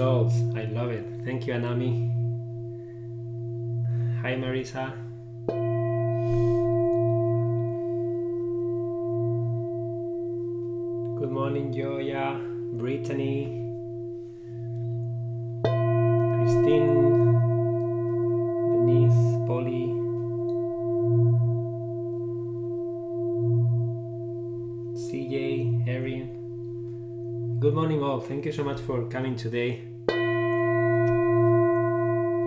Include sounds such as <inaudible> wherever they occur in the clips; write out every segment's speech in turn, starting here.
I love it. Thank you, Anami. Hi, Marisa. Good morning, Joya, Brittany, Christine, Denise, Polly, CJ, Erin. Good morning, all. Thank you so much for coming today.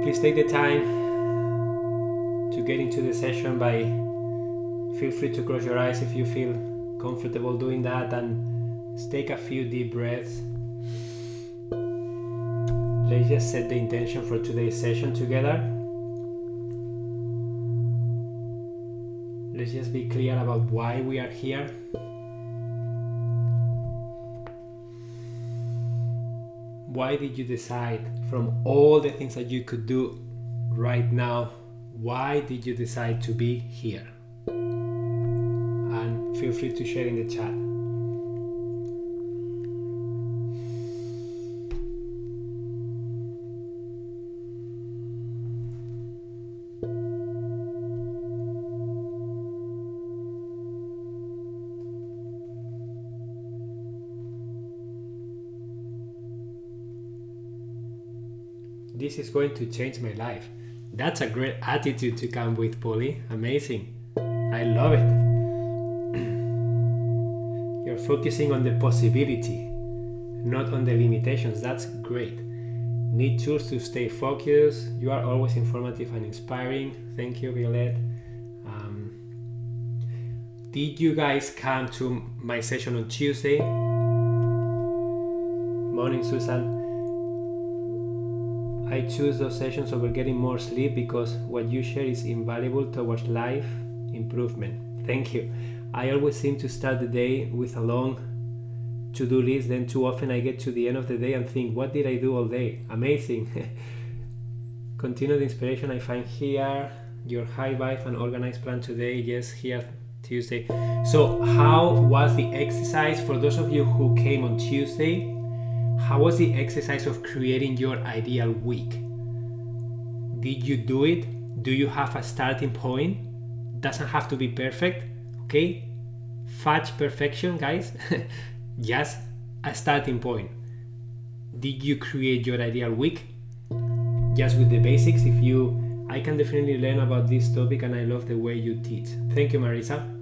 Please take the time to get into the session by feel free to close your eyes if you feel comfortable doing that and take a few deep breaths. Let's just set the intention for today's session together. Let's just be clear about why we are here. Why did you decide from all the things that you could do right now? Why did you decide to be here? And feel free to share in the chat. This is going to change my life. That's a great attitude to come with, Polly. Amazing. I love it. <clears throat> You're focusing on the possibility, not on the limitations. That's great. Need tools to stay focused. You are always informative and inspiring. Thank you, Violet. Um, did you guys come to my session on Tuesday? Morning, Susan. I choose those sessions over getting more sleep because what you share is invaluable towards life improvement. Thank you. I always seem to start the day with a long to do list, then too often I get to the end of the day and think, what did I do all day? Amazing. <laughs> Continued inspiration I find here. Your high vibe and organized plan today. Yes, here Tuesday. So, how was the exercise for those of you who came on Tuesday? How was the exercise of creating your ideal week? Did you do it? Do you have a starting point? Doesn't have to be perfect, okay? Fudge perfection, guys. <laughs> Just a starting point. Did you create your ideal week? Just with the basics. If you, I can definitely learn about this topic and I love the way you teach. Thank you, Marisa.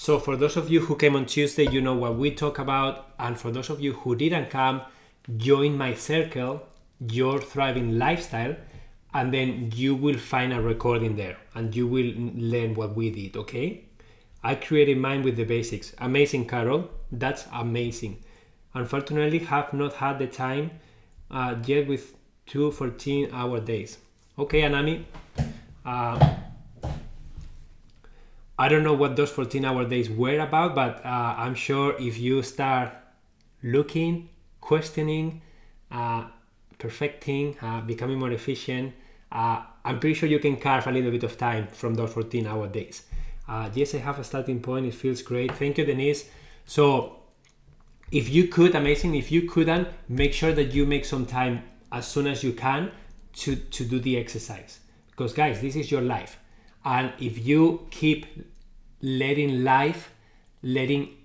So, for those of you who came on Tuesday, you know what we talk about. And for those of you who didn't come, join my circle, Your Thriving Lifestyle, and then you will find a recording there and you will learn what we did, okay? I created mine with the basics. Amazing, Carol. That's amazing. Unfortunately, have not had the time uh, yet with two 14 hour days. Okay, Anami. Uh, I don't know what those 14 hour days were about, but uh, I'm sure if you start looking, questioning, uh, perfecting, uh, becoming more efficient, uh, I'm pretty sure you can carve a little bit of time from those 14 hour days. Uh, yes, I have a starting point. It feels great. Thank you, Denise. So, if you could, amazing. If you couldn't, make sure that you make some time as soon as you can to, to do the exercise. Because, guys, this is your life. And if you keep letting life, letting,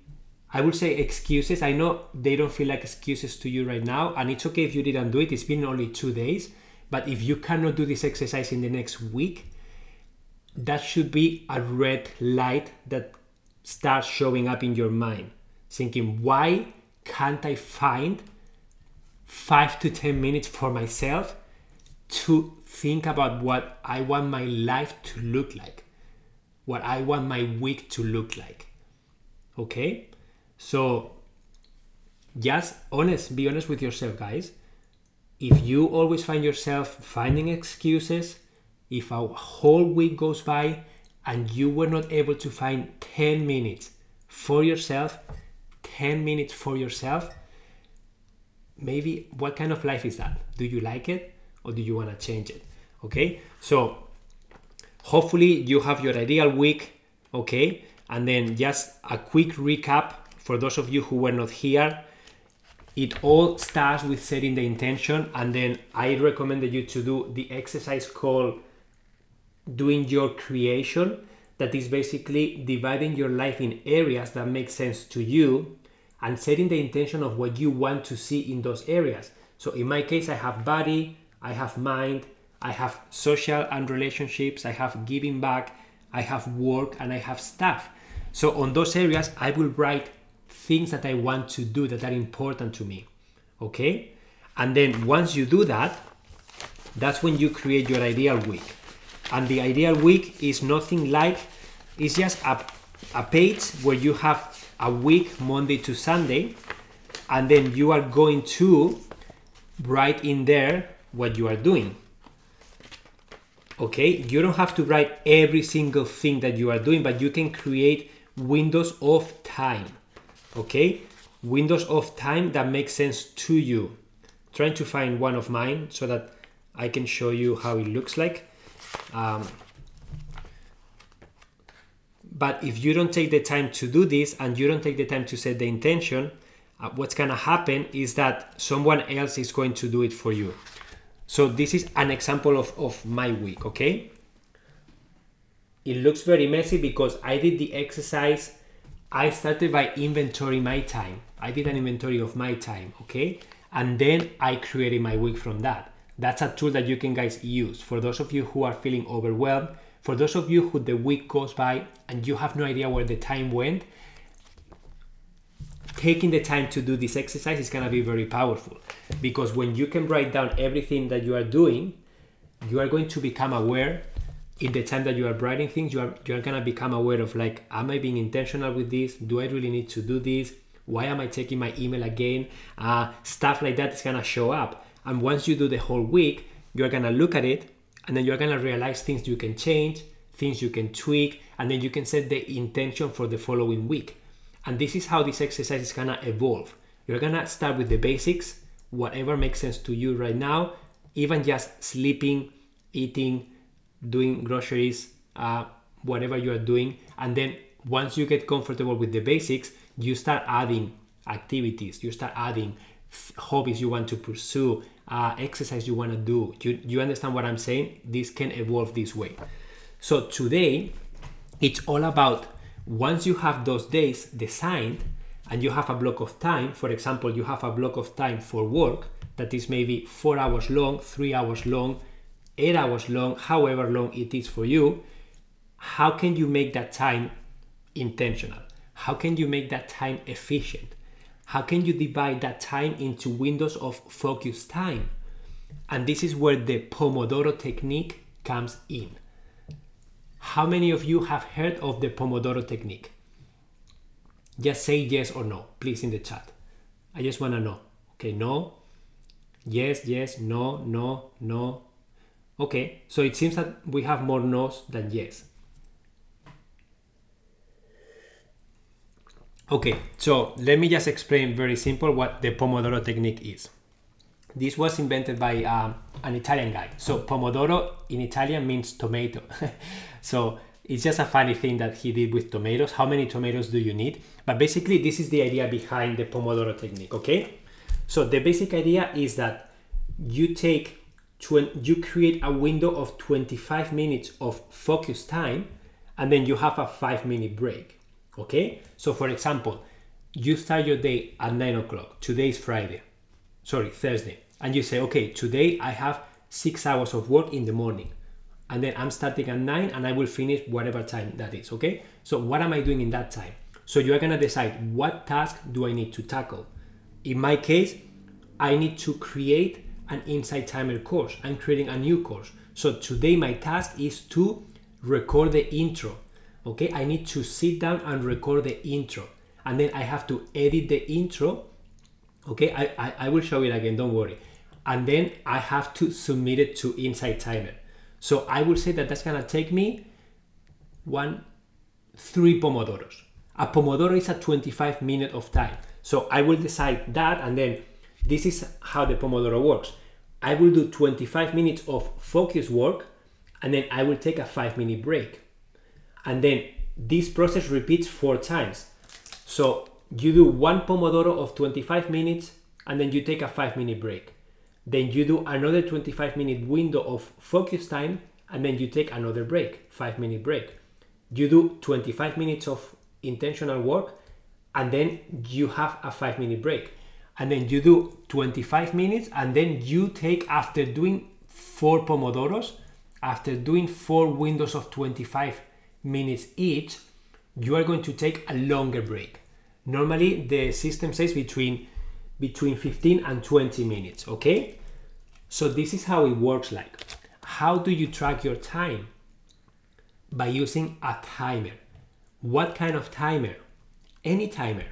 I would say excuses, I know they don't feel like excuses to you right now. And it's okay if you didn't do it. It's been only two days. But if you cannot do this exercise in the next week, that should be a red light that starts showing up in your mind. Thinking, why can't I find five to 10 minutes for myself to think about what I want my life to look like? What I want my week to look like. Okay? So, just honest, be honest with yourself, guys. If you always find yourself finding excuses, if a whole week goes by and you were not able to find 10 minutes for yourself, 10 minutes for yourself, maybe what kind of life is that? Do you like it or do you want to change it? Okay, so hopefully you have your ideal week. Okay, and then just a quick recap for those of you who were not here. It all starts with setting the intention, and then I recommended you to do the exercise called doing your creation. That is basically dividing your life in areas that make sense to you and setting the intention of what you want to see in those areas. So in my case, I have body, I have mind, I have social and relationships, I have giving back, I have work, and I have stuff. So on those areas, I will write things that I want to do that are important to me. Okay? And then once you do that, that's when you create your ideal week. And the ideal week is nothing like, it's just a, a page where you have a week, Monday to Sunday, and then you are going to write in there what you are doing. Okay, you don't have to write every single thing that you are doing, but you can create windows of time. Okay, windows of time that make sense to you. trying to find one of mine so that I can show you how it looks like. Um, but if you don't take the time to do this and you don't take the time to set the intention, uh, what's going to happen is that someone else is going to do it for you. So this is an example of, of my week, okay? It looks very messy because I did the exercise. I started by inventory my time. I did an inventory of my time, okay? And then I created my week from that. That's a tool that you can guys use. For those of you who are feeling overwhelmed, for those of you who the week goes by and you have no idea where the time went, taking the time to do this exercise is going to be very powerful. Because when you can write down everything that you are doing, you are going to become aware. In the time that you are writing things you are you're going to become aware of like am i being intentional with this? Do i really need to do this? Why am i taking my email again? Uh, stuff like that is going to show up. And once you do the whole week you're going to look at it and then you're going to realize things you can change things you can tweak and then you can set the intention for the following week and this is how this exercise is gonna evolve. You're gonna start with the basics, whatever makes sense to you right now, even just sleeping, eating, doing groceries, uh, whatever you are doing. And then once you get comfortable with the basics, you start adding activities, you start adding hobbies you want to pursue, uh, exercise you want to do. You, you understand what I'm saying? This can evolve this way. So today, it's all about once you have those days designed and you have a block of time, for example, you have a block of time for work that is maybe four hours long, three hours long, eight hours long, however long it is for you, how can you make that time intentional? How can you make that time efficient? How can you divide that time into windows of focus time? And this is where the Pomodoro technique comes in. How many of you have heard of the Pomodoro technique? Just say yes or no, please, in the chat. I just want to know. Okay, no. Yes, yes, no, no, no. Okay, so it seems that we have more no's than yes. Okay, so let me just explain very simple what the Pomodoro technique is. This was invented by uh, an Italian guy. So Pomodoro in Italian means tomato. <laughs> so it's just a funny thing that he did with tomatoes. How many tomatoes do you need? But basically, this is the idea behind the Pomodoro technique. Okay. So the basic idea is that you take you create a window of 25 minutes of focus time, and then you have a five minute break. Okay. So for example, you start your day at nine o'clock. Today is Friday. Sorry, Thursday and you say, okay, today I have six hours of work in the morning, and then I'm starting at nine and I will finish whatever time that is, okay? So, what am I doing in that time? So, you are gonna decide what task do I need to tackle. In my case, I need to create an Insight Timer course. I'm creating a new course. So, today my task is to record the intro, okay? I need to sit down and record the intro, and then I have to edit the intro okay I, I, I will show it again don't worry and then I have to submit it to Insight Timer so I will say that that's gonna take me one three pomodoros a pomodoro is a 25 minute of time so I will decide that and then this is how the Pomodoro works. I will do 25 minutes of focus work and then I will take a five minute break. And then this process repeats four times. So you do one Pomodoro of 25 minutes and then you take a five minute break. Then you do another 25 minute window of focus time and then you take another break, five minute break. You do 25 minutes of intentional work and then you have a five minute break. And then you do 25 minutes and then you take, after doing four Pomodoros, after doing four windows of 25 minutes each, you are going to take a longer break. Normally, the system says between between 15 and 20 minutes, okay? So this is how it works like. How do you track your time? By using a timer. What kind of timer? Any timer.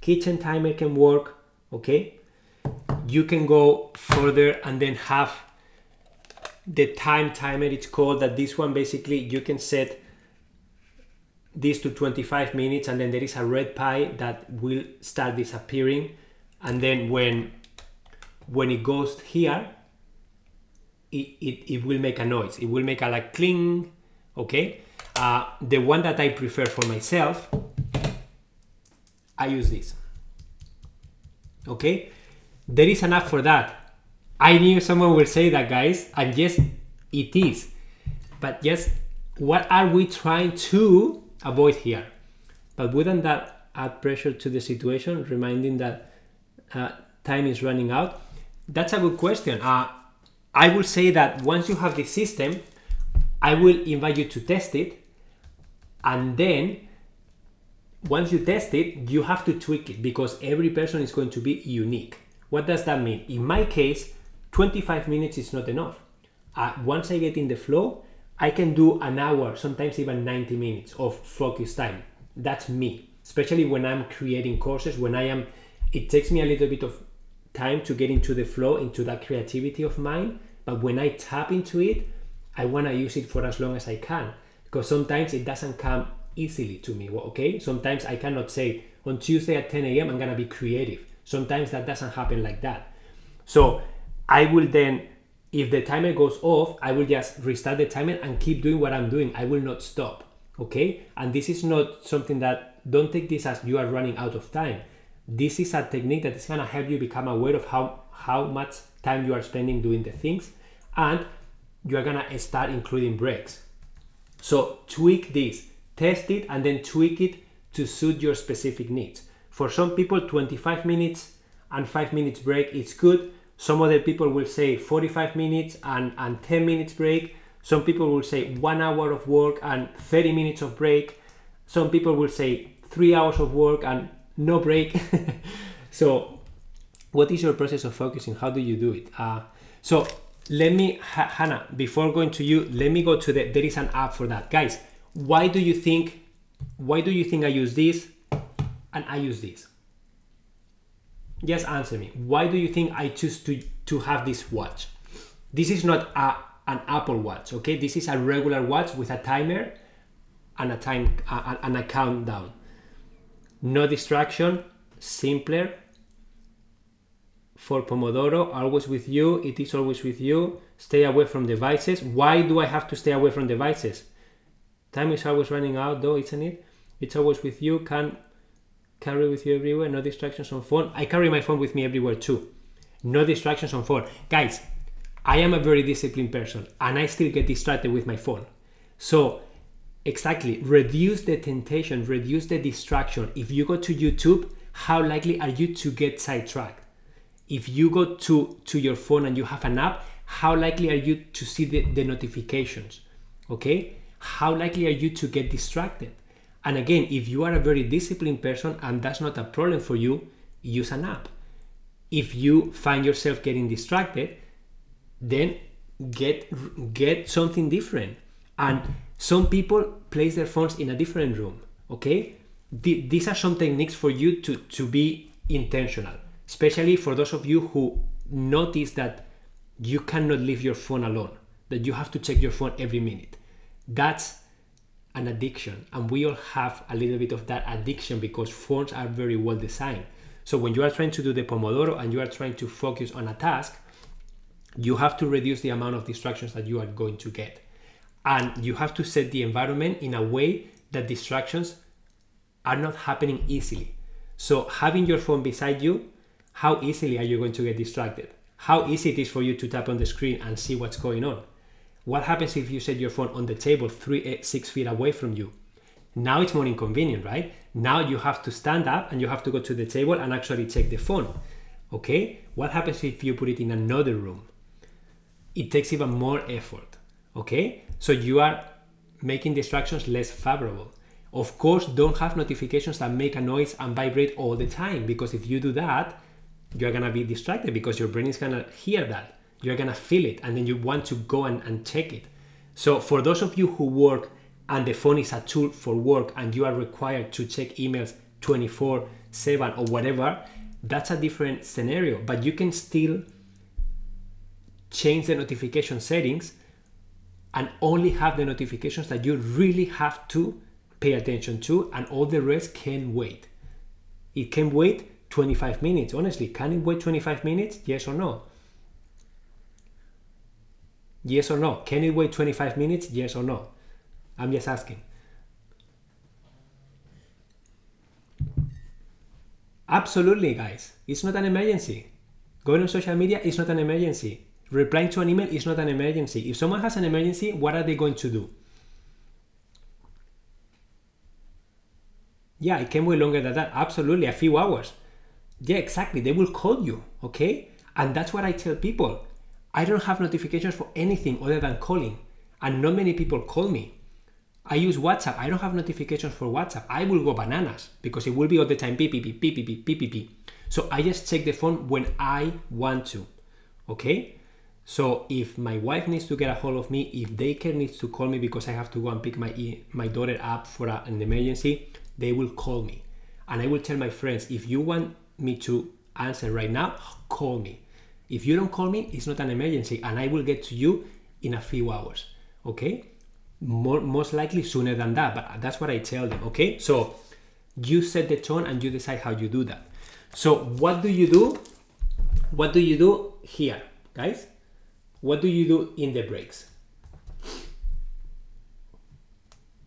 Kitchen timer can work, okay? You can go further and then have the time timer it's called that this one basically you can set this to 25 minutes and then there is a red pie that will start disappearing and then when when it goes here it, it, it will make a noise. It will make a like cling okay? Uh, the one that i prefer for myself i use this. Okay? There is an app for that. I knew someone will say that guys and yes it is. But yes what are we trying to avoid here? But wouldn't that add pressure to the situation reminding that uh, time is running out. That's a good question. Uh, i will say that once you have this system i will invite you to test it. And then once you test it you have to tweak it because every person is going to be unique. What does that mean? In my case 25 minutes is not enough. Uh, once i get in the flow i can do an hour sometimes even 90 minutes of focus time. That's me especially when i'm creating courses when i am it takes me a little bit of time to get into the flow into that creativity of mine but when i tap into it i want to use it for as long as i can because sometimes it doesn't come easily to me okay? Sometimes i cannot say on tuesday at 10 a.m i'm gonna be creative. Sometimes that doesn't happen like that. So i will then if the timer goes off i will just restart the timer and keep doing what i'm doing. I will not stop okay? And this is not something that don't take this as you are running out of time this is a technique that is going to help you become aware of how how much time you are spending doing the things and you are going to start including breaks. So tweak this test it and then tweak it to suit your specific needs. For some people 25 minutes and 5 minutes break is good. Some other people will say 45 minutes and, and 10 minutes break. Some people will say one hour of work and 30 minutes of break. Some people will say three hours of work and no break. <laughs> so, what is your process of focusing? How do you do it? Uh, so, let me, Hannah, before going to you, let me go to the. There is an app for that, guys. Why do you think? Why do you think I use this, and I use this? Just answer me. Why do you think I choose to to have this watch? This is not a an Apple Watch, okay? This is a regular watch with a timer and a time uh, and a countdown no distraction, simpler. For Pomodoro, always with you, it is always with you. Stay away from devices. Why do I have to stay away from devices? Time is always running out, though, isn't it? It's always with you. Can carry with you everywhere. No distractions on phone. I carry my phone with me everywhere too. No distractions on phone. Guys, I am a very disciplined person and I still get distracted with my phone. So Exactly. Reduce the temptation, reduce the distraction. If you go to YouTube, how likely are you to get sidetracked? If you go to, to your phone and you have an app, how likely are you to see the, the notifications? Okay? How likely are you to get distracted? And again, if you are a very disciplined person and that's not a problem for you, use an app. If you find yourself getting distracted, then get get something different. And some people place their phones in a different room. Okay, these are some techniques for you to to be intentional, especially for those of you who notice that you cannot leave your phone alone, that you have to check your phone every minute. That's an addiction, and we all have a little bit of that addiction because phones are very well designed. So when you are trying to do the Pomodoro and you are trying to focus on a task, you have to reduce the amount of distractions that you are going to get. And you have to set the environment in a way that distractions are not happening easily. So having your phone beside you, how easily are you going to get distracted? How easy it is for you to tap on the screen and see what's going on? What happens if you set your phone on the table three, eight, six feet away from you? Now it's more inconvenient, right? Now you have to stand up and you have to go to the table and actually check the phone. Okay? What happens if you put it in another room? It takes even more effort. Okay? So you are making distractions less favorable. Of course, don't have notifications that make a noise and vibrate all the time because if you do that, you're gonna be distracted because your brain is gonna hear that. You're gonna feel it and then you want to go and, and check it. So, for those of you who work and the phone is a tool for work and you are required to check emails 24 7 or whatever, that's a different scenario. But you can still change the notification settings and only have the notifications that you really have to pay attention to, and all the rest can wait. It can wait 25 minutes. Honestly, can it wait 25 minutes? Yes or no? Yes or no? Can it wait 25 minutes? Yes or no? I'm just asking. Absolutely, guys. It's not an emergency. Going on social media is not an emergency. Replying to an email is not an emergency. If someone has an emergency, what are they going to do? Yeah, it can wait longer than that. Absolutely, a few hours. Yeah, exactly. They will call you, okay? And that's what I tell people. I don't have notifications for anything other than calling. And not many people call me. I use WhatsApp. I don't have notifications for WhatsApp. I will go bananas because it will be all the time beep, beep, beep, beep, beep, beep, beep, beep. So I just check the phone when I want to, okay? So if my wife needs to get a hold of me, if daycare needs to call me because I have to go and pick my my daughter up for a, an emergency, they will call me. And I will tell my friends, if you want me to answer right now, call me. If you don't call me, it's not an emergency and I will get to you in a few hours. Okay? More, most likely sooner than that, but that's what I tell them. Okay? So you set the tone and you decide how you do that. So what do you do? What do you do here, guys? What do you do in the breaks?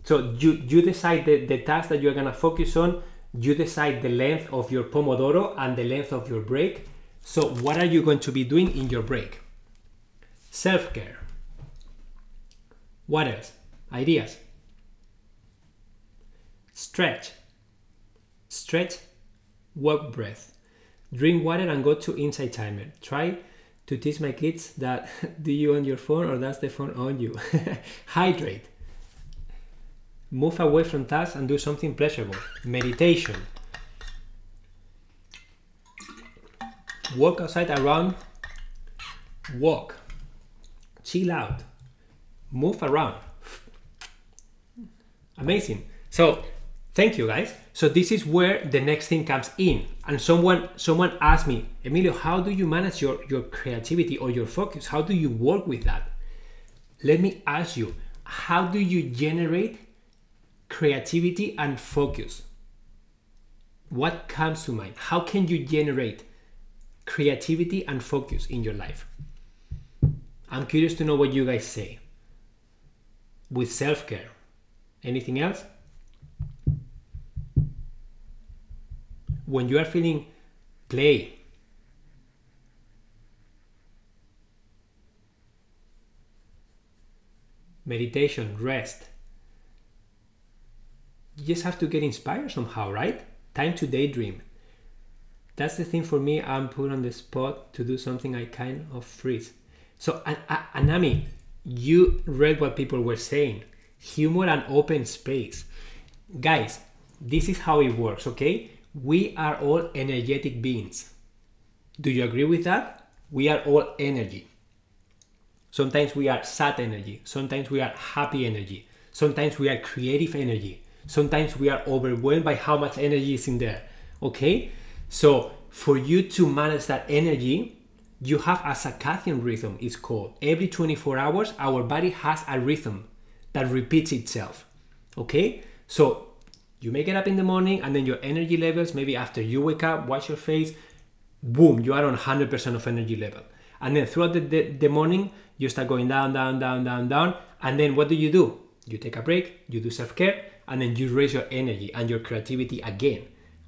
So you, you decide the, the task that you're gonna focus on, you decide the length of your Pomodoro and the length of your break. So what are you going to be doing in your break? Self-care. What else? Ideas. Stretch. Stretch, walk breath. Drink water and go to Insight Timer. Try to teach my kids that <laughs> do you on your phone or does the phone on you? <laughs> Hydrate move away from tasks and do something pleasurable. Meditation. Walk outside around, walk, chill out, move around. Amazing. So, thank you guys. So this is where the next thing comes in. And someone someone asked me, Emilio, how do you manage your, your creativity or your focus? How do you work with that? Let me ask you, how do you generate creativity and focus. What comes to mind? How can you generate creativity and focus in your life? I'm curious to know what you guys say. With self care. Anything else? When you are feeling play, meditation, rest, you just have to get inspired somehow, right? Time to daydream. That's the thing for me. I'm put on the spot to do something I kind of freeze. So, Anami, you read what people were saying. Humor and open space. Guys, this is how it works, okay? We are all energetic beings. Do you agree with that? We are all energy. Sometimes we are sad energy. Sometimes we are happy energy. Sometimes we are creative energy. Sometimes we are overwhelmed by how much energy is in there. Okay? So, for you to manage that energy, you have a circadian rhythm, it's called. Every 24 hours, our body has a rhythm that repeats itself. Okay? So, You may get up in the morning and then your energy levels, maybe after you wake up, wash your face, boom, you are on 100% of energy level. And then throughout the, the, the morning, you start going down, down, down, down, down. And then what do you do? You take a break, you do self care, and then you raise your energy and your creativity again.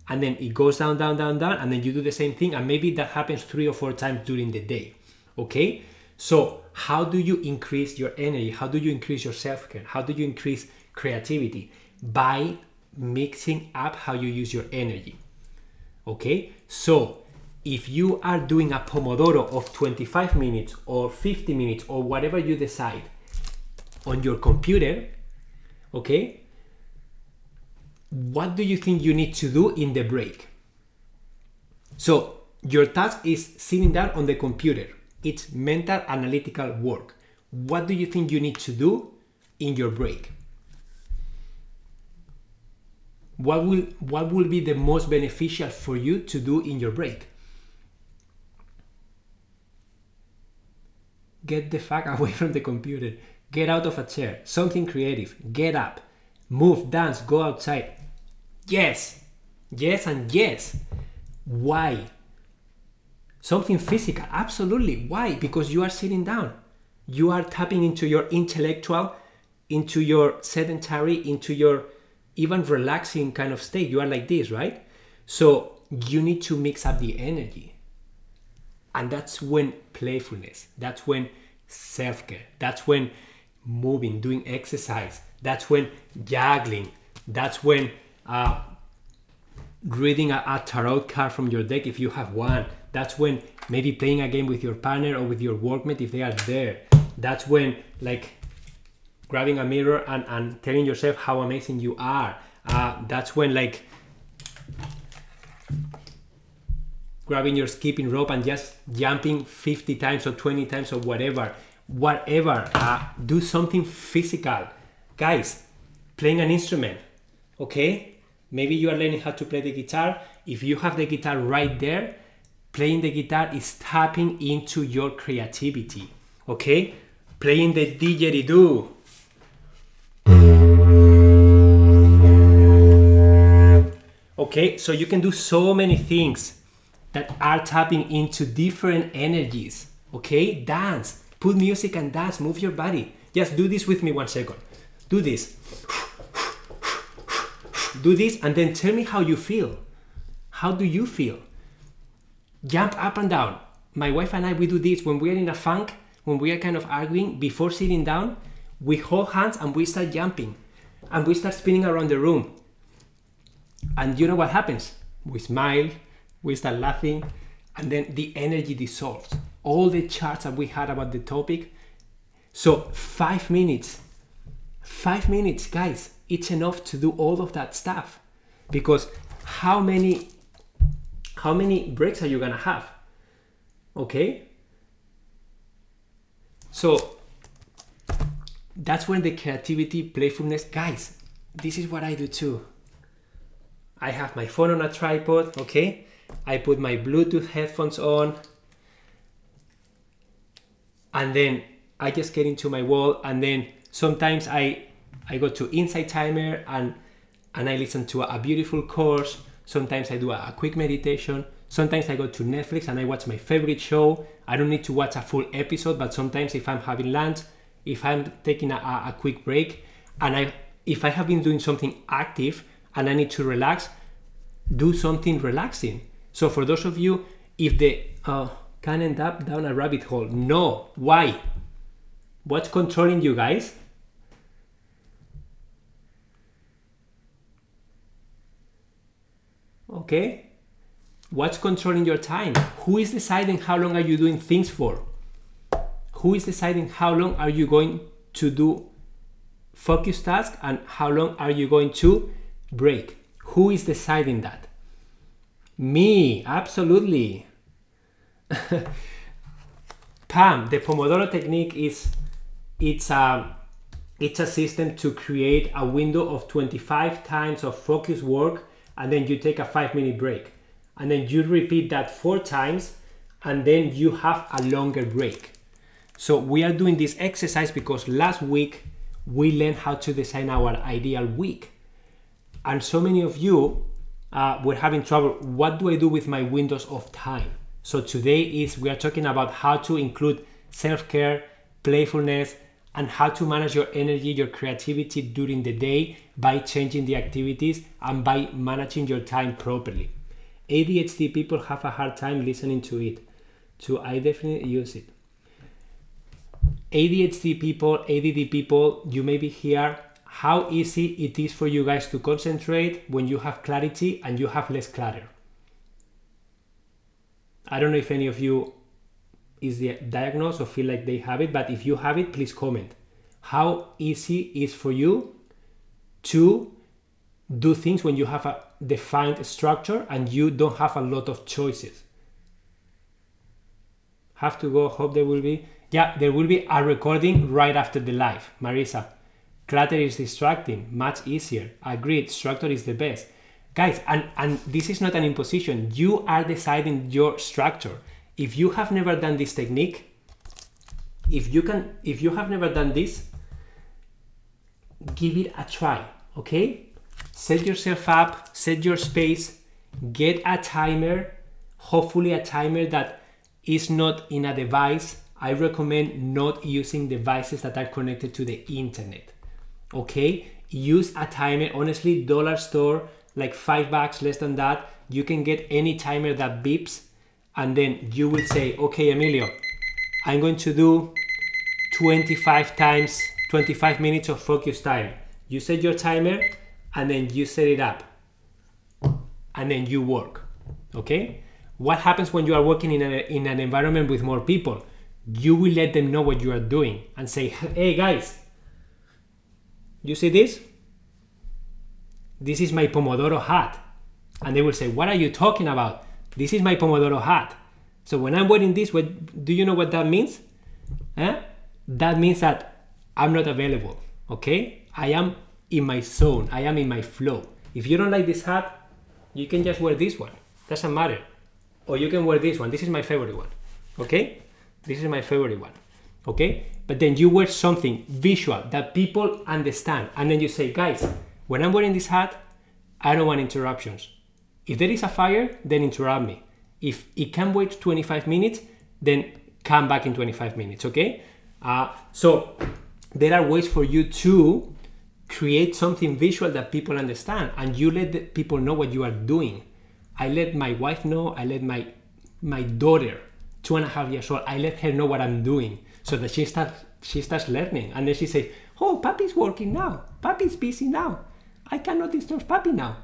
And then it goes down, down, down, down, and then you do the same thing. And maybe that happens three or four times during the day. Okay? So, how do you increase your energy? How do you increase your self care? How do you increase creativity? By mixing up how you use your energy. Okay? So, if you are doing a Pomodoro of 25 minutes or 50 minutes or whatever you decide on your computer, okay, what do you think you need to do in the break? So, your task is sitting down on the computer. It's mental analytical work. What do you think you need to do in your break? What will what will be the most beneficial for you to do in your break? Get the fuck <laughs> away from the computer. Get out of a chair. Something creative. Get up. Move, dance, go outside. Yes. Yes and yes. Why? Something physical. Absolutely. Why? Because you are sitting down. You are tapping into your intellectual, into your sedentary, into your even relaxing kind of state. You are like this, right? So you need to mix up the energy. And that's when playfulness, that's when self care, that's when moving, doing exercise, that's when juggling, that's when uh, reading a, a tarot card from your deck if you have one. That's when maybe playing a game with your partner or with your workmate if they are there. That's when like grabbing a mirror and, and telling yourself how amazing you are. Uh, that's when like grabbing your skipping rope and just jumping 50 times or 20 times or whatever whatever uh, do something physical. Guys playing an instrument okay? Maybe you are learning how to play the guitar. If you have the guitar right there playing the guitar is tapping into your creativity okay? Playing the didgeridoo okay so you can do so many things that are tapping into different energies. Okay, dance, put music and dance, move your body. Just do this with me one second. Do this. Do this and then tell me how you feel. How do you feel? Jump up and down. My wife and I, we do this when we are in a funk, when we are kind of arguing, before sitting down, we hold hands and we start jumping and we start spinning around the room. And you know what happens? We smile, we start laughing, and then the energy dissolves. All the charts that we had about the topic. So, five minutes, five minutes, guys, it's enough to do all of that stuff. Because how many how many breaks are you gonna have? Okay? So that's when the creativity, playfulness, guys, this is what I do too. I have my phone on a tripod, okay? I put my Bluetooth headphones on, and then I just get into my wall, and then sometimes I I go to Insight Timer and and I listen to a, beautiful course. Sometimes I do a, a quick meditation. Sometimes I go to Netflix and I watch my favorite show. I don't need to watch a full episode, but sometimes if I'm having lunch, if I'm taking a, a, quick break, and I if I have been doing something active and I need to relax, do something relaxing. So for those of you, if they uh, can end up down a rabbit hole, no. Why? What's controlling you guys? Okay. What's controlling your time? Who is deciding how long are you doing things for? Who is deciding how long are you going to do focus task and how long are you going to break? Who is deciding that? Me, absolutely. <laughs> Pam, the Pomodoro technique is it's a it's a system to create a window of 25 times of focus work and then you take a 5 minute break. And then you repeat that 4 times and then you have a longer break. So we are doing this exercise because last week we learned how to design our ideal week. And so many of you uh, were having trouble. What do I do with my windows of time? So today is we are talking about how to include self-care, playfulness, and how to manage your energy, your creativity during the day by changing the activities and by managing your time properly. ADHD people have a hard time listening to it. So I definitely use it. ADHD people, ADD people, you may be here how easy it is for you guys to concentrate when you have clarity and you have less clutter. I don't know if any of you is diagnosed or feel like they have it, but if you have it, please comment. How easy is for you to do things when you have a defined structure and you don't have a lot of choices? Have to go, hope there will be. Yeah, there will be a recording right after the live, Marisa. Clutter is distracting, much easier. Agreed, structure is the best. Guys, and, and this is not an imposition. You are deciding your structure. If you have never done this technique, if you can if you have never done this, give it a try, okay? Set yourself up, set your space, get a timer, hopefully a timer that is not in a device. I recommend not using devices that are connected to the internet okay? Use a timer. Honestly dollar store like five bucks less than that you can get any timer that beeps and then you will say okay emilio i'm going to do 25 times 25 minutes of focus time. You set your timer and then you set it up and then you work okay? What happens when you are working in, a, in an environment with more people you will let them know what you are doing and say hey guys you see this? This is my Pomodoro hat. And they will say, What are you talking about? This is my Pomodoro hat. So when I'm wearing this, what, do you know what that means? Eh? That means that I'm not available. Okay? I am in my zone. I am in my flow. If you don't like this hat, you can just wear this one. Doesn't matter. Or you can wear this one. This is my favorite one. Okay? This is my favorite one. Okay? but then you wear something visual that people understand and then you say guys when i'm wearing this hat i don't want interruptions if there is a fire then interrupt me if it can wait 25 minutes then come back in 25 minutes okay uh, so there are ways for you to create something visual that people understand and you let people know what you are doing i let my wife know i let my my daughter two and a half years old i let her know what i'm doing so that she starts she starts learning. And then she says oh papi's working now. Papi's busy now. I cannot disturb papi now.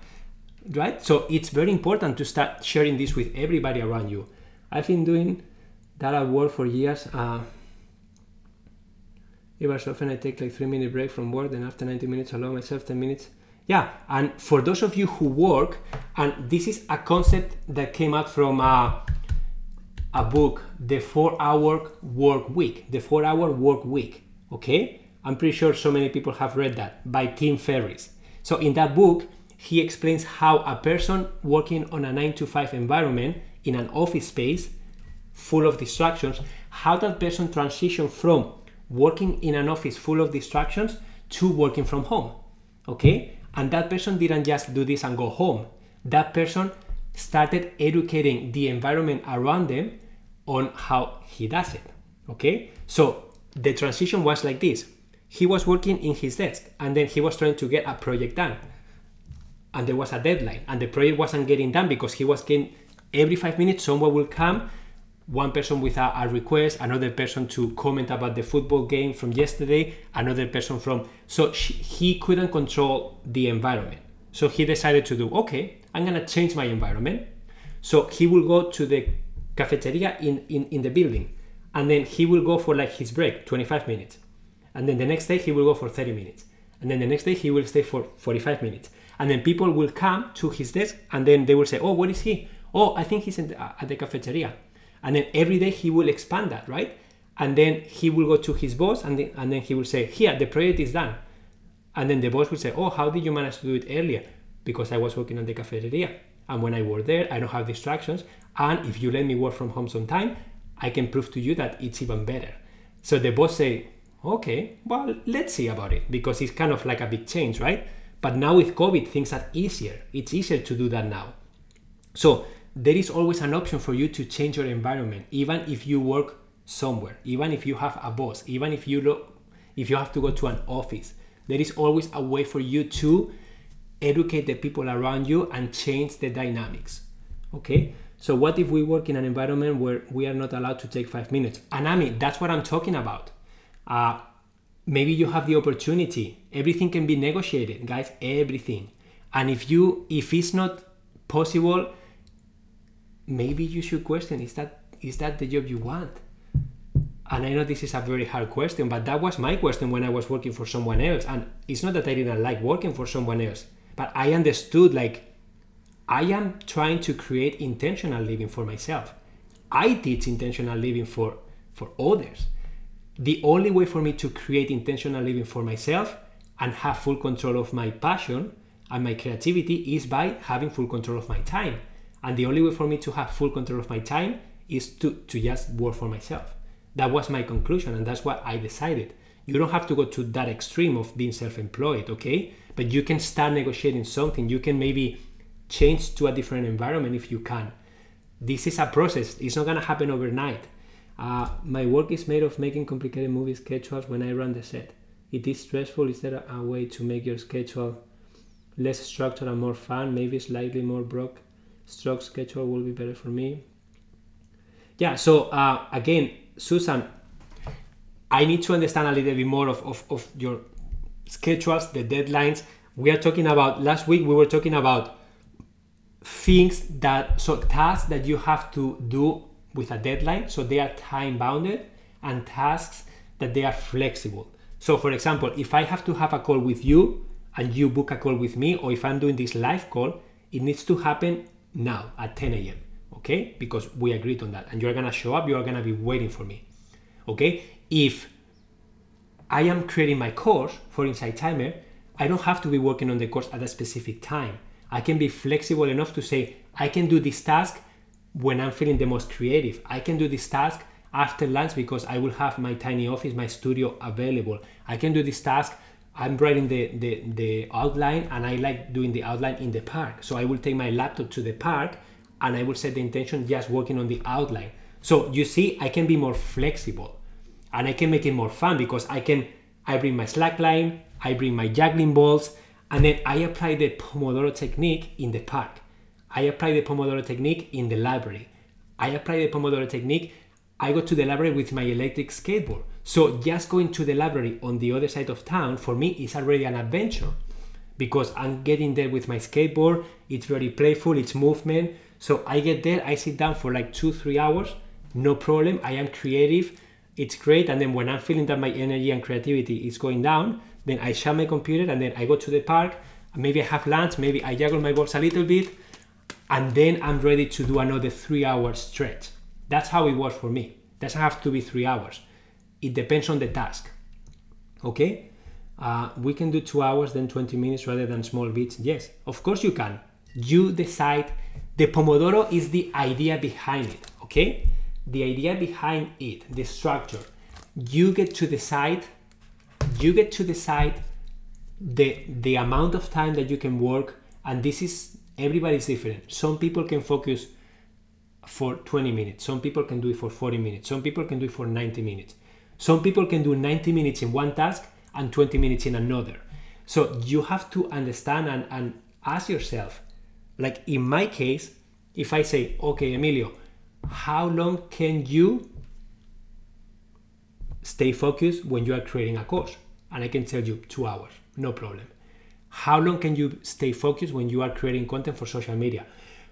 Right? So it's very important to start sharing this with everybody around you. I've been doing that at work for years. Uh, every so often i take like three minute break from work then after 90 minutes I allow myself 10 minutes. Yeah and for those of you who work and this is a concept that came out from uh, a book, The Four Hour Work Week. The Four Hour Work Week. Okay? I'm pretty sure so many people have read that by Tim Ferriss. So, in that book, he explains how a person working on a 9 to 5 environment in an office space full of distractions, how that person transition from working in an office full of distractions to working from home. Okay? And that person didn't just do this and go home. That person started educating the environment around them on how he does it. Okay, so the transition was like this. He was working in his desk and then he was trying to get a project done. And there was a deadline and the project wasn't getting done because he was getting every five minutes someone will come one person with a, a, request another person to comment about the football game from yesterday another person from so she, he couldn't control the environment. So he decided to do okay i'm going to change my environment. So he will go to the cafeteria in, in, in the building. And then he will go for like his break, 25 minutes. And then the next day he will go for 30 minutes. And then the next day he will stay for 45 minutes. And then people will come to his desk and then they will say, Oh, where is he? Oh, I think he's the, uh, at the cafeteria. And then every day he will expand that, right? And then he will go to his boss and then, and then he will say, Here, the project is done. And then the boss will say, Oh, how did you manage to do it earlier? Because I was working on the cafeteria. And when I work there, I don't have distractions. And if you let me work from home sometime, I can prove to you that it's even better. So the boss say, okay, well, let's see about it because it's kind of like a big change, right? But now with COVID, things are easier. It's easier to do that now. So there is always an option for you to change your environment, even if you work somewhere, even if you have a boss, even if you look, if you have to go to an office. There is always a way for you to educate the people around you and change the dynamics. Okay? So what if we work in an environment where we are not allowed to take five minutes? And I mean, that's what I'm talking about. Uh, maybe you have the opportunity. Everything can be negotiated, guys. Everything. And if you, if it's not possible, maybe you should question: Is that is that the job you want? And I know this is a very hard question, but that was my question when I was working for someone else. And it's not that I didn't like working for someone else, but I understood like I am trying to create intentional living for myself. I teach intentional living for, for others. The only way for me to create intentional living for myself and have full control of my passion and my creativity is by having full control of my time. And the only way for me to have full control of my time is to, to just work for myself. That was my conclusion, and that's what I decided. You don't have to go to that extreme of being self employed, okay? But you can start negotiating something. You can maybe change to a different environment if you can. This is a process, it's not gonna happen overnight. Uh, my work is made of making complicated movie schedules when I run the set. It is stressful. Is there a way to make your schedule less structured and more fun? Maybe slightly more broke stroke schedule will be better for me. Yeah, so uh, again, Susan, I need to understand a little bit more of, of, of your schedules, the deadlines. We are talking about, last week we were talking about things that so tasks that you have to do with a deadline so they are time bounded and tasks that they are flexible. So for example if i have to have a call with you and you book a call with me or if i'm doing this live call it needs to happen now at 10 a.m okay? Because we agreed on that. And you're gonna show up you are gonna be waiting for me okay? If i am creating my course for Insight Timer i don't have to be working on the course at a specific time I can be flexible enough to say, I can do this task when I'm feeling the most creative. I can do this task after lunch because I will have my tiny office, my studio available. I can do this task. I'm writing the, the, the outline and I like doing the outline in the park. So I will take my laptop to the park and I will set the intention just working on the outline. So you see, I can be more flexible and I can make it more fun because I can I bring my slackline, I bring my juggling balls, and then I apply the Pomodoro technique in the park. I apply the Pomodoro technique in the library. I apply the Pomodoro technique. I go to the library with my electric skateboard. So just going to the library on the other side of town for me is already an adventure because I'm getting there with my skateboard. It's very playful, it's movement. So I get there, I sit down for like two, three hours, no problem. I am creative, it's great. And then when I'm feeling that my energy and creativity is going down, then I shut my computer and then I go to the park. Maybe I have lunch, maybe I juggle my balls a little bit, and then I'm ready to do another three hour stretch. That's how it works for me. Doesn't have to be three hours. It depends on the task. Okay? Uh, we can do two hours, then 20 minutes rather than small bits. Yes, of course you can. You decide. The Pomodoro is the idea behind it. Okay? The idea behind it, the structure. You get to decide you get to decide the the amount of time that you can work and this is everybody's different some people can focus for 20 minutes some people can do it for 40 minutes some people can do it for 90 minutes some people can do 90 minutes in one task and 20 minutes in another so you have to understand and, and ask yourself like in my case if i say okay emilio how long can you stay focused when you are creating a course and I can tell you two hours, no problem. How long can you stay focused when you are creating content for social media?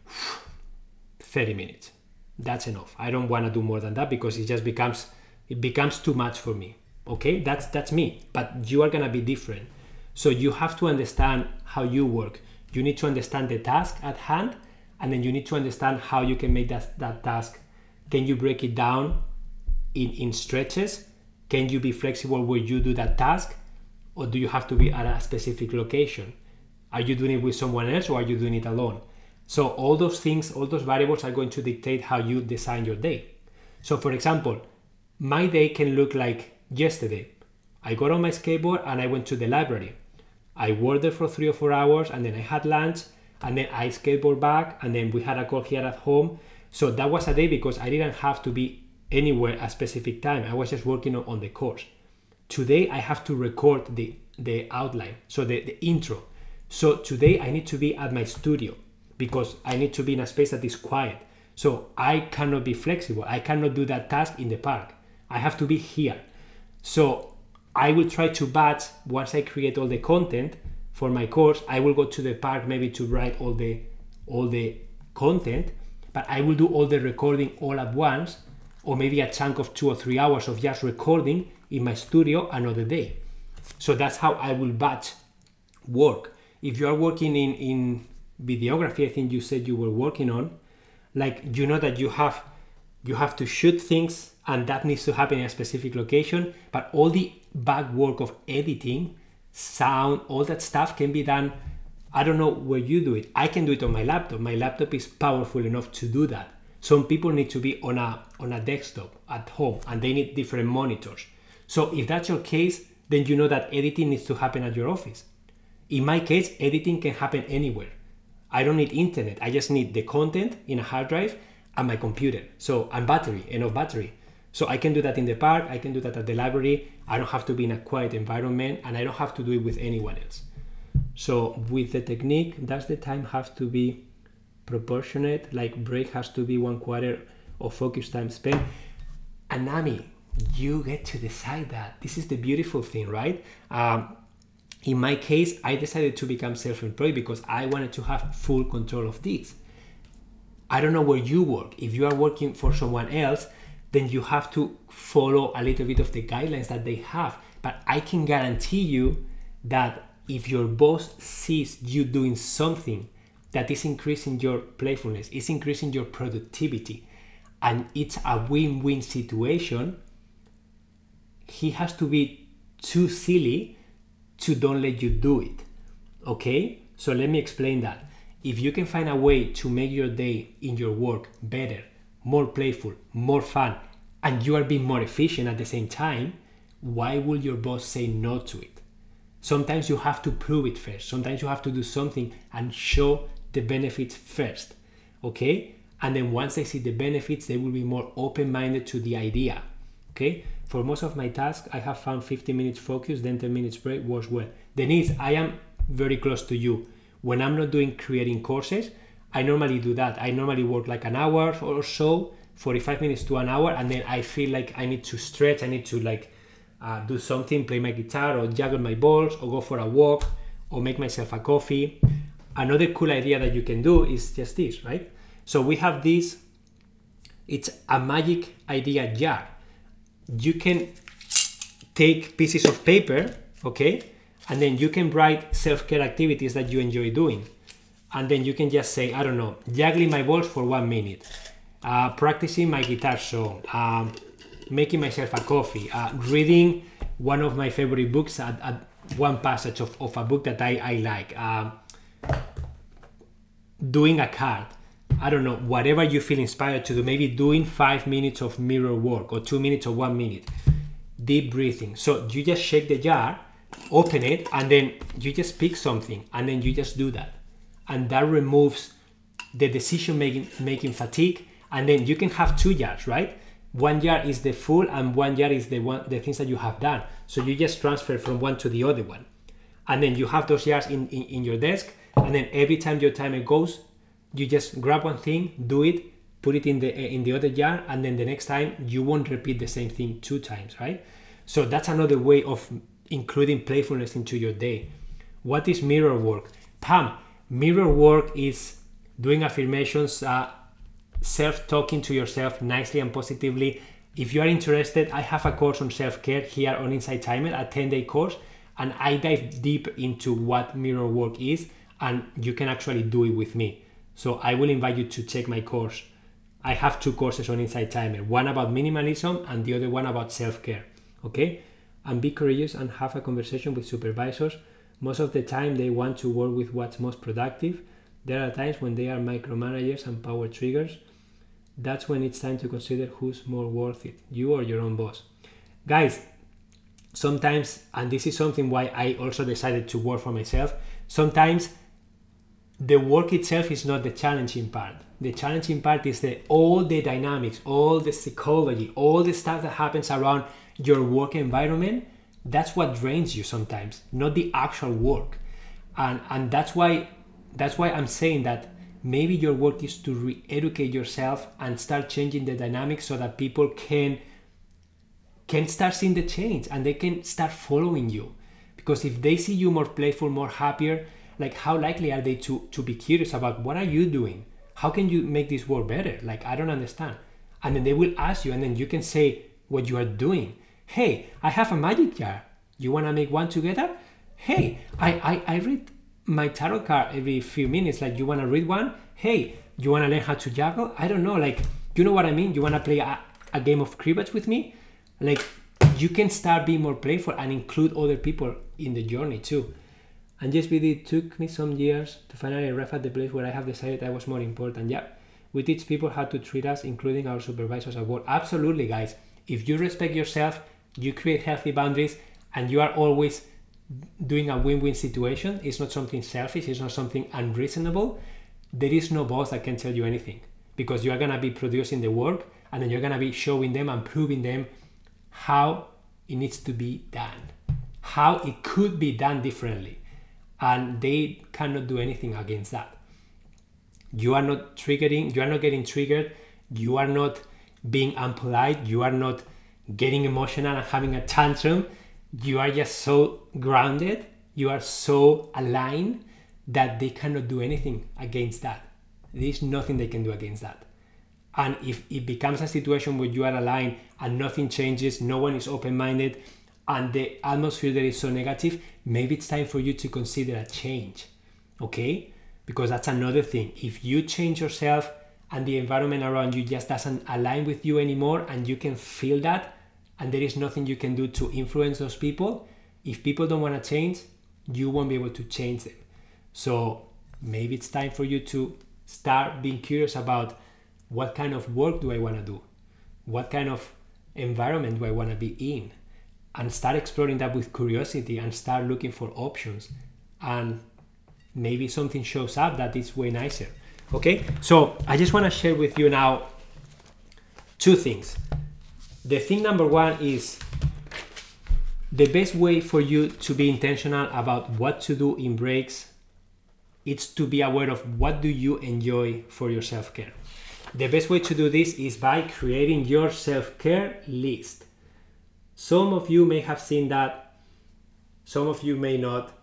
<sighs> 30 minutes. That's enough. I don't want to do more than that because it just becomes it becomes too much for me. Okay? That's that's me. But you are going to be different. So you have to understand how you work. You need to understand the task at hand and then you need to understand how you can make that that task. Can you break it down in in stretches can you be flexible where you do that task? Or do you have to be at a specific location? Are you doing it with someone else or are you doing it alone? So, all those things, all those variables are going to dictate how you design your day. So, for example, my day can look like yesterday. I got on my skateboard and I went to the library. I worked there for three or four hours, and then I had lunch, and then I skateboard back, and then we had a call here at home. So that was a day because I didn't have to be anywhere at a specific time. I was just working on the course. Today I have to record the the outline, so the, the intro. So today I need to be at my studio because I need to be in a space that is quiet. So I cannot be flexible. I cannot do that task in the park. I have to be here. So I will try to batch once I create all the content for my course. I will go to the park maybe to write all the all the content, but I will do all the recording all at once, or maybe a chunk of two or three hours of just recording in my studio another day. So that's how I will batch work. If you are working in in videography, I think you said you were working on, like you know that you have you have to shoot things and that needs to happen in a specific location but all the back work of editing sound all that stuff can be done. I don't know where you do it. I can do it on my laptop. My laptop is powerful enough to do that. Some people need to be on a on a desktop at home and they need different monitors. So if that's your case then you know that editing needs to happen at your office. In my case editing can happen anywhere. I don't need internet. I just need the content in a hard drive and my computer. So and battery enough battery so I can do that in the park, I can do that at the library. I don't have to be in a quiet environment and I don't have to do it with anyone else. So with the technique, does the time have to be proportionate? Like break has to be one quarter of focus time spent? And Nami, you get to decide that. This is the beautiful thing, right? Um, in my case, I decided to become self-employed because I wanted to have full control of this. I don't know where you work. If you are working for someone else, then you have to follow a little bit of the guidelines that they have. But I can guarantee you that if your boss sees you doing something that is increasing your playfulness, is increasing your productivity, and it's a win win situation, he has to be too silly to don't let you do it. Okay? So let me explain that. If you can find a way to make your day in your work better, more playful, more fun, and you are being more efficient at the same time, why will your boss say no to it? Sometimes you have to prove it first. Sometimes you have to do something and show the benefits first. Okay? And then once they see the benefits, they will be more open minded to the idea. Okay? For most of my tasks, I have found 15 minutes focus, then 10 minutes break works well. Denise, I am very close to you. When I'm not doing creating courses, I normally do that. I normally work like an hour or so, 45 minutes to an hour, and then I feel like I need to stretch, I need to like uh, do something, play my guitar, or juggle my balls, or go for a walk, or make myself a coffee. Another cool idea that you can do is just this, right? So we have this, it's a magic idea jar. You can take pieces of paper, okay, and then you can write self care activities that you enjoy doing and then you can just say i don't know juggling my balls for one minute uh, practicing my guitar song um, making myself a coffee uh, reading one of my favorite books at, at one passage of, of, a book that i, I like um, doing a card. I don't know whatever you feel inspired to do maybe doing five minutes of mirror work or two minutes or one minute deep breathing. So you just shake the jar open it and then you just pick something and then you just do that and that removes the decision making making fatigue. And then you can have two jars right? One jar is the full and one jar is the one the things that you have done. So you just transfer from one to the other one. And then you have those jars in, in, in your desk. And then every time your timer goes you just grab one thing do it put it in the eh, in the other jar and then the next time you won't repeat the same thing two times right? So that's another way of including playfulness into your day. What is mirror work? Pam Mirror work is doing affirmations, uh, self talking to yourself nicely and positively. If you are interested, I have a course on self care here on Insight Timer, a 10 day course, and I dive deep into what mirror work is, and you can actually do it with me. So I will invite you to check my course. I have two courses on Insight Timer one about minimalism and the other one about self care. Okay? And be courageous and have a conversation with supervisors most of the time, they want to work with what's most productive. There are times when they are micromanagers and power triggers. That's when it's time to consider who's more worth it, you or your own boss. Guys, sometimes, and this is something why I also decided to work for myself, sometimes the work itself is not the challenging part. The challenging part is the all the dynamics, all the psychology, all the stuff that happens around your work environment. That's what drains you sometimes, not the actual work. And and that's why that's why I'm saying that maybe your work is to re-educate yourself and start changing the dynamics so that people can can start seeing the change and they can start following you. Because if they see you more playful more happier like how likely are they to to be curious about what are you doing? How can you make this work better? Like i don't understand. And then they will ask you and then you can say what you are doing hey i have a magic jar. You want to make one together? Hey I, I i read my tarot card every few minutes. Like you want to read one? Hey you want to learn how to juggle? I don't know. Like you know what i mean? You want to play a, a game of cribbage with me? Like you can start being more playful and include other people in the journey too. And just really it took me some years to finally arrive at the place where i have decided i was more important. Yeah we teach people how to treat us including our supervisors at work. Absolutely guys. If you respect yourself you create healthy boundaries and you are always doing a win-win situation it's not something selfish it's not something unreasonable there is no boss that can tell you anything because you are going to be producing the work and then you're going to be showing them and proving them how it needs to be done, how it could be done differently. And they cannot do anything against that. You are not triggering, you are not getting triggered, you are not being unpolite, you are not getting emotional and having a tantrum. You are just so grounded, you are so aligned that they cannot do anything against that. There is nothing they can do against that. And if it becomes a situation where you are aligned and nothing changes, no one is open minded, and the atmosphere there is so negative, maybe it's time for you to consider a change. Okay? Because that's another thing. If you change yourself and the environment around you just doesn't align with you anymore, and you can feel that, and there is nothing you can do to influence those people, if people don't want to change, you won't be able to change them. So maybe it's time for you to start being curious about what kind of work do I want to do? What kind of environment do I want to be in? And start exploring that with curiosity and start looking for options. And maybe something shows up that is way nicer. Okay, so I just want to share with you now two things. The thing number one is the best way for you to be intentional about what to do in breaks it's to be aware of what do you enjoy for your self-care the best way to do this is by creating your self care list. Some of you may have seen that, some of you may not.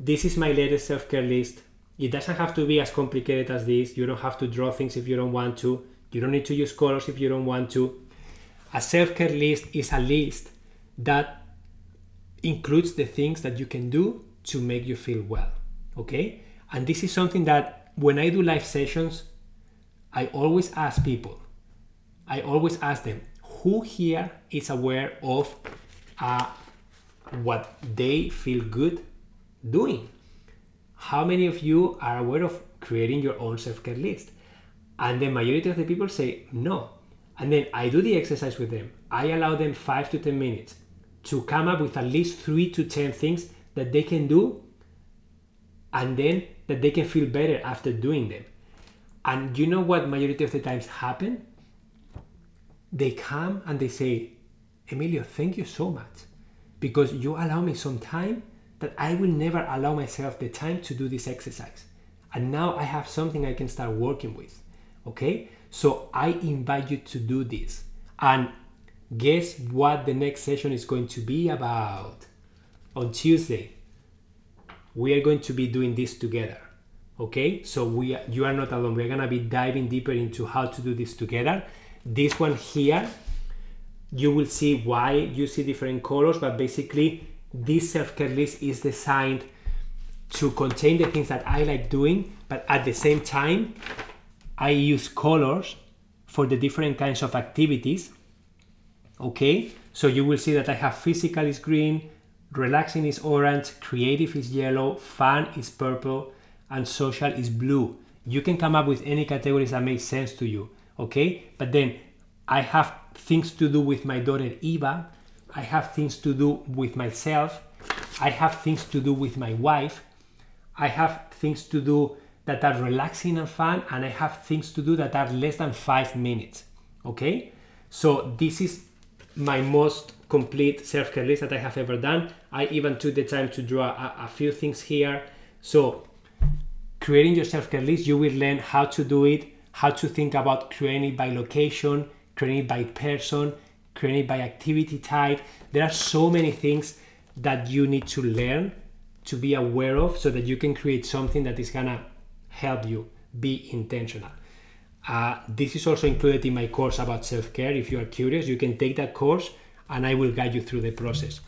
This is my latest self care list. It doesn't have to be as complicated as this. You don't have to draw things if you don't want to. You don't need to use colors if you don't want to. A self care list is a list that includes the things that you can do to make you feel well. Okay? And this is something that when I do live sessions, I always ask people, I always ask them, who here is aware of uh, what they feel good doing? How many of you are aware of creating your own self care list? And the majority of the people say no. And then I do the exercise with them. I allow them five to 10 minutes to come up with at least three to 10 things that they can do and then that they can feel better after doing them. And you know what majority of the times happen? They come and they say, Emilio, thank you so much because you allow me some time that I will never allow myself the time to do this exercise. And now I have something I can start working with. Okay? So I invite you to do this. And guess what the next session is going to be about? On Tuesday, we are going to be doing this together okay so we you are not alone we're gonna be diving deeper into how to do this together this one here you will see why you see different colors but basically this self-care list is designed to contain the things that i like doing but at the same time i use colors for the different kinds of activities okay so you will see that i have physical is green relaxing is orange creative is yellow fun is purple and social is blue. You can come up with any categories that make sense to you, okay? But then I have things to do with my daughter Eva, I have things to do with myself, I have things to do with my wife, I have things to do that are relaxing and fun, and I have things to do that are less than five minutes. Okay, so this is my most complete self care list that I have ever done. I even took the time to draw a, a few things here. So, creating your self care list, you will learn how to do it, how to think about creating it by location, creating it by person, creating it by activity type. There are so many things that you need to learn to be aware of so that you can create something that is gonna help you be intentional. Uh, this is also included in my course about self care. If you are curious, you can take that course and I will guide you through the process.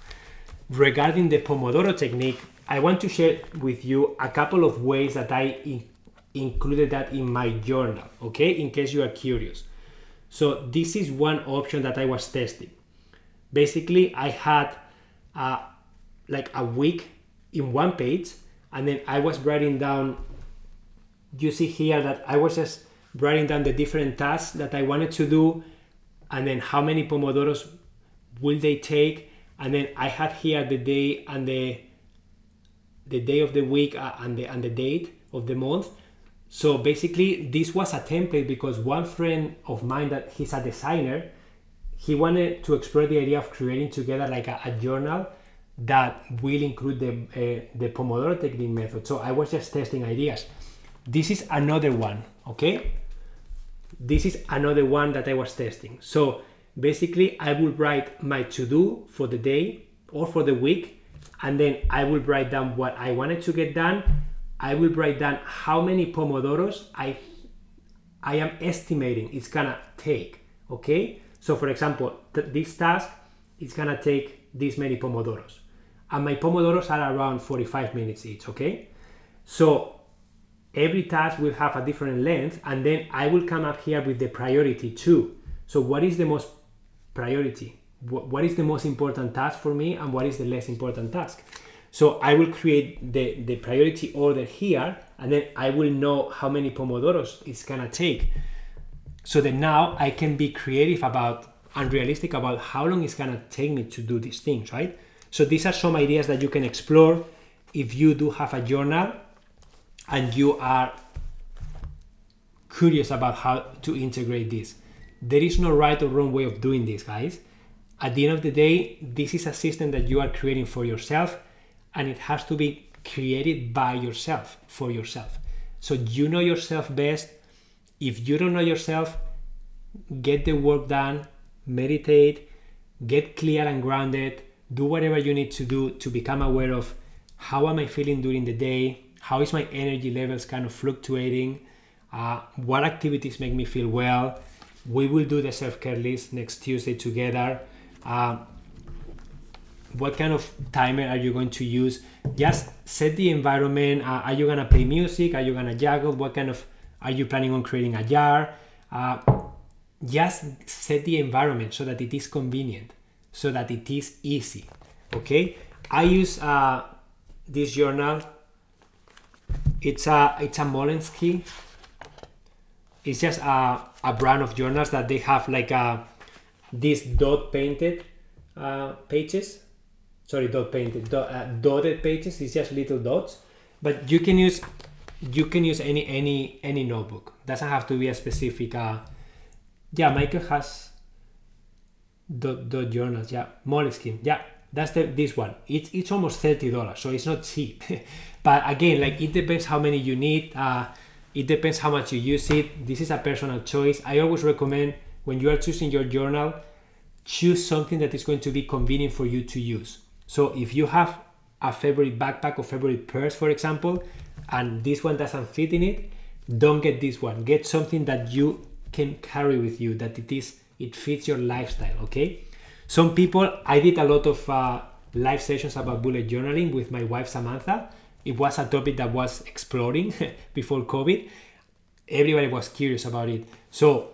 Regarding the Pomodoro technique, I want to share with you a couple of ways that I in- included that in my journal, okay, in case you are curious. So, this is one option that I was testing. Basically, I had uh, like a week in one page, and then I was writing down. You see here that I was just writing down the different tasks that I wanted to do, and then how many pomodoros will they take, and then I had here the day and the the day of the week uh, and the and the date of the month. So basically, this was a template because one friend of mine that he's a designer, he wanted to explore the idea of creating together like a, a journal that will include the uh, the Pomodoro technique method. So I was just testing ideas. This is another one, okay? This is another one that I was testing. So basically, I will write my to do for the day or for the week, and then I will write down what I wanted to get done. I will write down how many pomodoros I I am estimating it's gonna take. Okay, so for example, th- this task is gonna take this many pomodoros, and my pomodoros are around 45 minutes each. Okay, so every task will have a different length and then i will come up here with the priority too. So what is the most priority? What is the most important task for me and what is the less important task? So i will create the, the priority order here and then i will know how many pomodoros it's gonna take. So that now i can be creative about and realistic about how long it's gonna take me to do these things right? So these are some ideas that you can explore if you do have a journal and you are curious about how to integrate this. There is no right or wrong way of doing this, guys. At the end of the day, this is a system that you are creating for yourself and it has to be created by yourself, for yourself. So you know yourself best. If you don't know yourself, get the work done, meditate, get clear and grounded, do whatever you need to do to become aware of how am I feeling during the day, how is my energy levels kind of fluctuating uh, what activities make me feel well. We will do the self-care list next tuesday together. Uh, what kind of timer are you going to use? Just set the environment. Uh, are you gonna play music? Are you gonna juggle? What kind of are you planning on creating a jar? Uh, just set the environment so that it is convenient so that it is easy okay? I use uh, this journal it's a it's a Moleskine. It's just a, a brand of journals that they have like a these dot painted uh, pages. Sorry, dot painted dot, uh, dotted pages. It's just little dots, but you can use you can use any any any notebook. Doesn't have to be a specific. Uh, yeah, Michael has dot dot journals. Yeah, Moleskine. Yeah, that's the this one. It's it's almost thirty dollars, so it's not cheap. <laughs> but again like it depends how many you need uh, it depends how much you use it. This is a personal choice. I always recommend when you are choosing your journal choose something that is going to be convenient for you to use. So if you have a favorite backpack or favorite purse for example and this one doesn't fit in it don't get this one. Get something that you can carry with you that it is it fits your lifestyle okay some people i did a lot of uh, live sessions about bullet journaling with my wife samantha it was a topic that was exploding <laughs> before COVID. Everybody was curious about it. So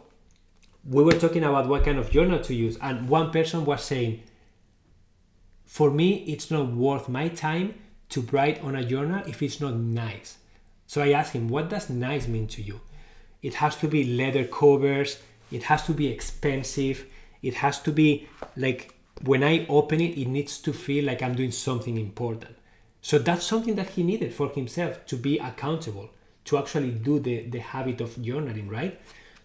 we were talking about what kind of journal to use, and one person was saying, For me, it's not worth my time to write on a journal if it's not nice. So I asked him, What does nice mean to you? It has to be leather covers, it has to be expensive, it has to be like when I open it, it needs to feel like I'm doing something important. So that's something that he needed for himself to be accountable, to actually do the, the habit of journaling, right?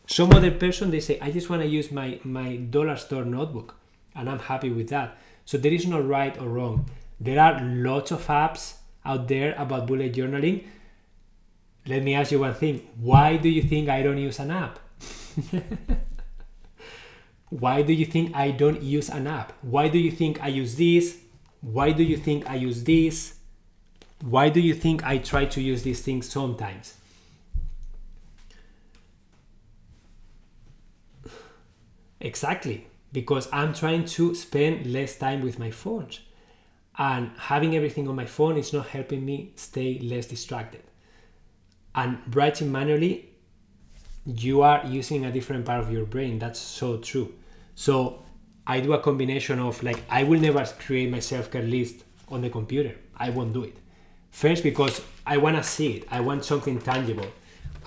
Some other person they say, I just want to use my, my dollar store notebook and I'm happy with that. So there is no right or wrong. There are lots of apps out there about bullet journaling. Let me ask you one thing. Why do you think I don't use an app? <laughs> Why do you think I don't use an app? Why do you think I use this? Why do you think I use this? Why do you think I try to use these things sometimes? Exactly, because I'm trying to spend less time with my phone. And having everything on my phone is not helping me stay less distracted. And writing manually, you are using a different part of your brain. That's so true. So I do a combination of like, I will never create my self care list on the computer. I won't do it. First, because I want to see it, I want something tangible.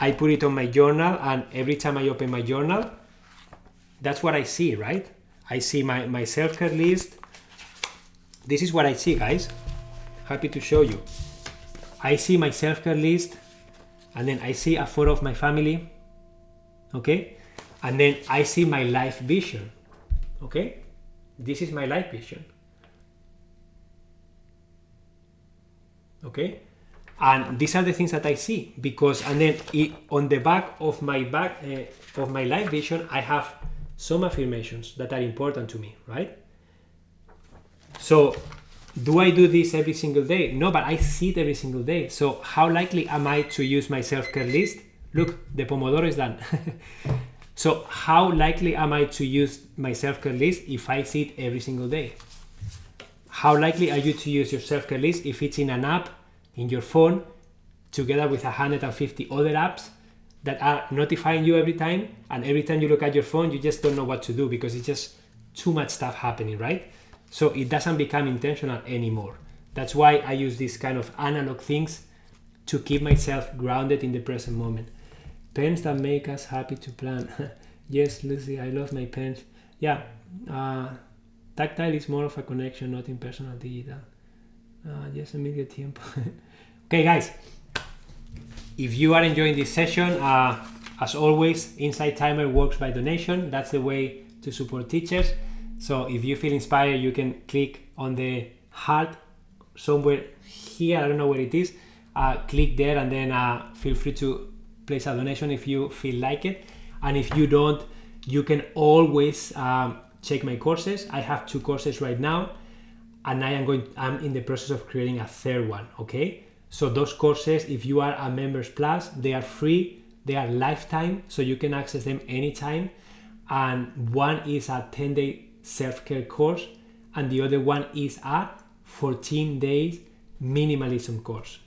I put it on my journal, and every time I open my journal, that's what I see, right? I see my, my self care list. This is what I see, guys. Happy to show you. I see my self care list, and then I see a photo of my family, okay? And then I see my life vision, okay? This is my life vision, okay? And these are the things that I see because, and then it, on the back of my back uh, of my life vision, I have some affirmations that are important to me, right? So, do I do this every single day? No, but I see it every single day. So, how likely am I to use my self care list? Look, the Pomodoro is done. <laughs> so, how likely am I to use my self care list if I see it every single day? How likely are you to use your self care list if it's in an app in your phone together with 150 other apps that are notifying you every time and every time you look at your phone you just don't know what to do because it's just too much stuff happening right so it doesn't become intentional anymore that's why i use these kind of analog things to keep myself grounded in the present moment pens that make us happy to plan <laughs> yes lucy i love my pens yeah uh, tactile is more of a connection not impersonal digital uh, yes Emilio tiempo <laughs> okay guys if you are enjoying this session, uh, as always, Insight Timer works by donation. That's the way to support teachers. So if you feel inspired, you can click on the heart somewhere here. I don't know where it is. Uh, click there and then uh, feel free to place a donation if you feel like it. And if you don't, you can always um, check my courses. I have two courses right now, and I am going. I'm in the process of creating a third one. Okay. So those courses, if you are a Members Plus, they are free, they are lifetime, so you can access them anytime. And one is a 10-day self-care course, and the other one is a 14 days minimalism course.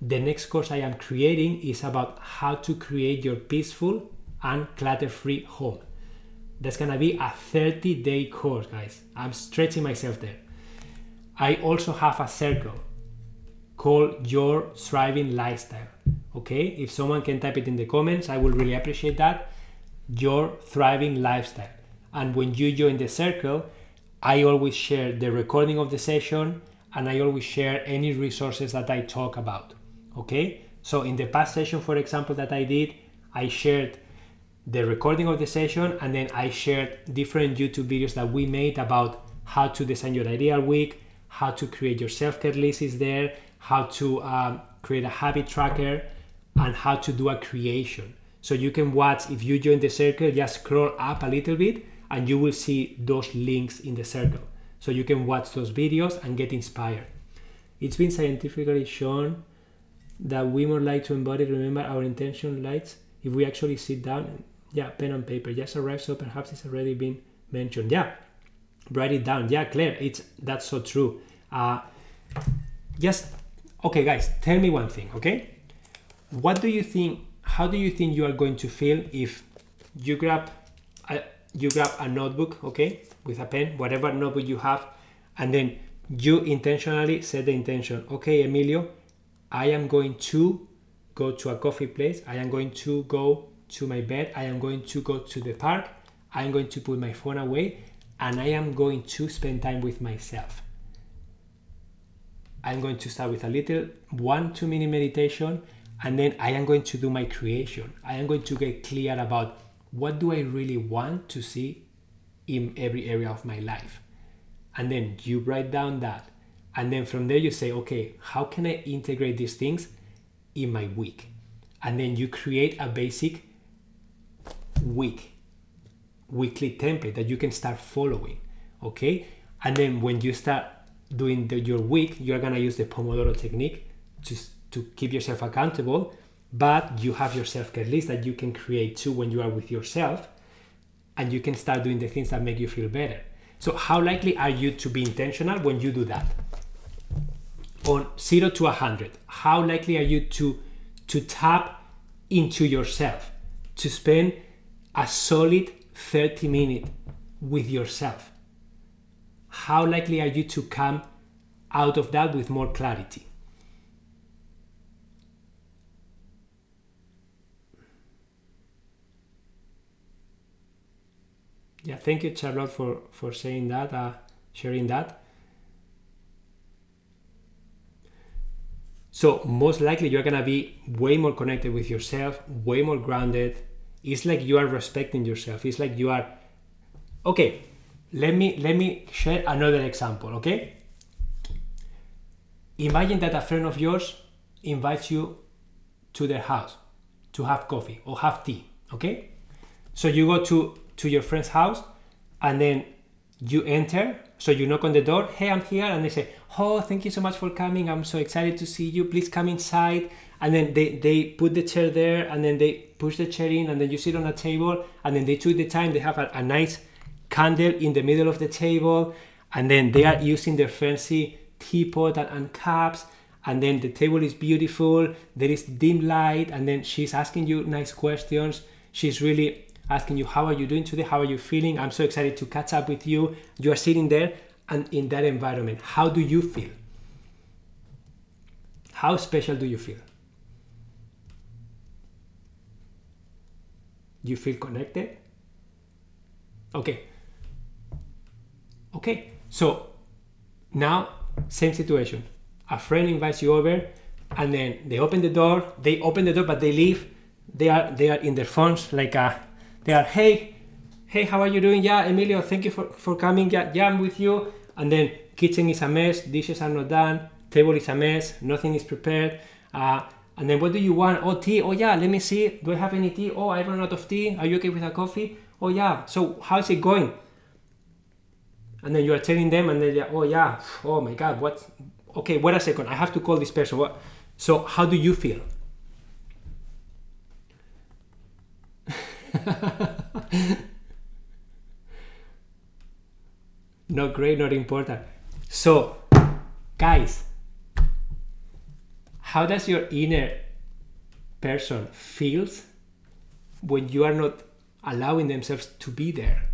The next course I am creating is about how to create your peaceful and clutter-free home. That's gonna be a 30-day course, guys. I'm stretching myself there. I also have a circle called Your Thriving Lifestyle. Okay, if someone can type it in the comments, I will really appreciate that. Your Thriving Lifestyle. And when you join the circle, I always share the recording of the session and I always share any resources that I talk about. Okay, so in the past session, for example, that I did, I shared the recording of the session and then I shared different YouTube videos that we made about how to design your ideal week, how to create your self care list is there, how to um, create a habit tracker, and how to do a creation. So you can watch, if you join the circle, just scroll up a little bit and you will see those links in the circle. So you can watch those videos and get inspired. It's been scientifically shown that we more like to embody, remember our intention lights if we actually sit down, yeah, pen and paper just arrived, so perhaps it's already been mentioned. Yeah, write it down. Yeah, Claire, it's that's so true. Uh, just Okay, guys, tell me one thing, okay? What do you think? How do you think you are going to feel if you grab a, you grab a notebook, okay, with a pen, whatever notebook you have, and then you intentionally set the intention. Okay, Emilio, I am going to go to a coffee place. I am going to go to my bed. I am going to go to the park. I am going to put my phone away and I am going to spend time with myself. I'm going to start with a little one, two minute meditation, and then I am going to do my creation. I am going to get clear about what do I really want to see in every area of my life. And then you write down that. And then from there you say, okay, how can I integrate these things in my week? And then you create a basic week, weekly template that you can start following. Okay. And then when you start doing the, your week, you're gonna use the Pomodoro technique to, to keep yourself accountable. But you have your self care list that you can create too when you are with yourself, and you can start doing the things that make you feel better. So, how likely are you to be intentional when you do that? On zero to a hundred, how likely are you to to tap into yourself, to spend a solid 30 minutes with yourself? how likely are you to come out of that with more clarity? Yeah, thank you, Charlotte, for, for saying that, uh, sharing that. So, most likely, you're gonna be way more connected with yourself, way more grounded. It's like you are respecting yourself. It's like you are, okay, let me let me share another example okay imagine that a friend of yours invites you to their house to have coffee or have tea okay so you go to to your friend's house and then you enter so you knock on the door hey i'm here and they say oh thank you so much for coming. I'm so excited to see you. Please come inside. And then they, they put the chair there and then they push the chair in and then you sit on a table and then they took the time. They have a, a nice candle in the middle of the table and then they are using their fancy teapot and, and cups and then the table is beautiful. There is dim light and then she's asking you nice questions. She's really asking you how are you doing today? How are you feeling? I'm so excited to catch up with you. You are sitting there and in that environment how do you feel how special do you feel you feel connected okay Okay, so now same situation. A friend invites you over, and then they open the door. They open the door, but they leave. They are they are in their phones, like a, they are hey, hey, how are you doing? Yeah, Emilio, thank you for for coming. Yeah, yeah, I'm with you. And then kitchen is a mess, dishes are not done, table is a mess, nothing is prepared. Uh, and then what do you want? Oh, tea. Oh, yeah. Let me see. Do I have any tea? Oh, I run out of tea. Are you okay with a coffee? Oh, yeah. So how's it going? and then you are telling them and they're oh yeah oh my god what okay wait a second i have to call this person what so how do you feel <laughs> not great not important so guys how does your inner person feels when you are not allowing themselves to be there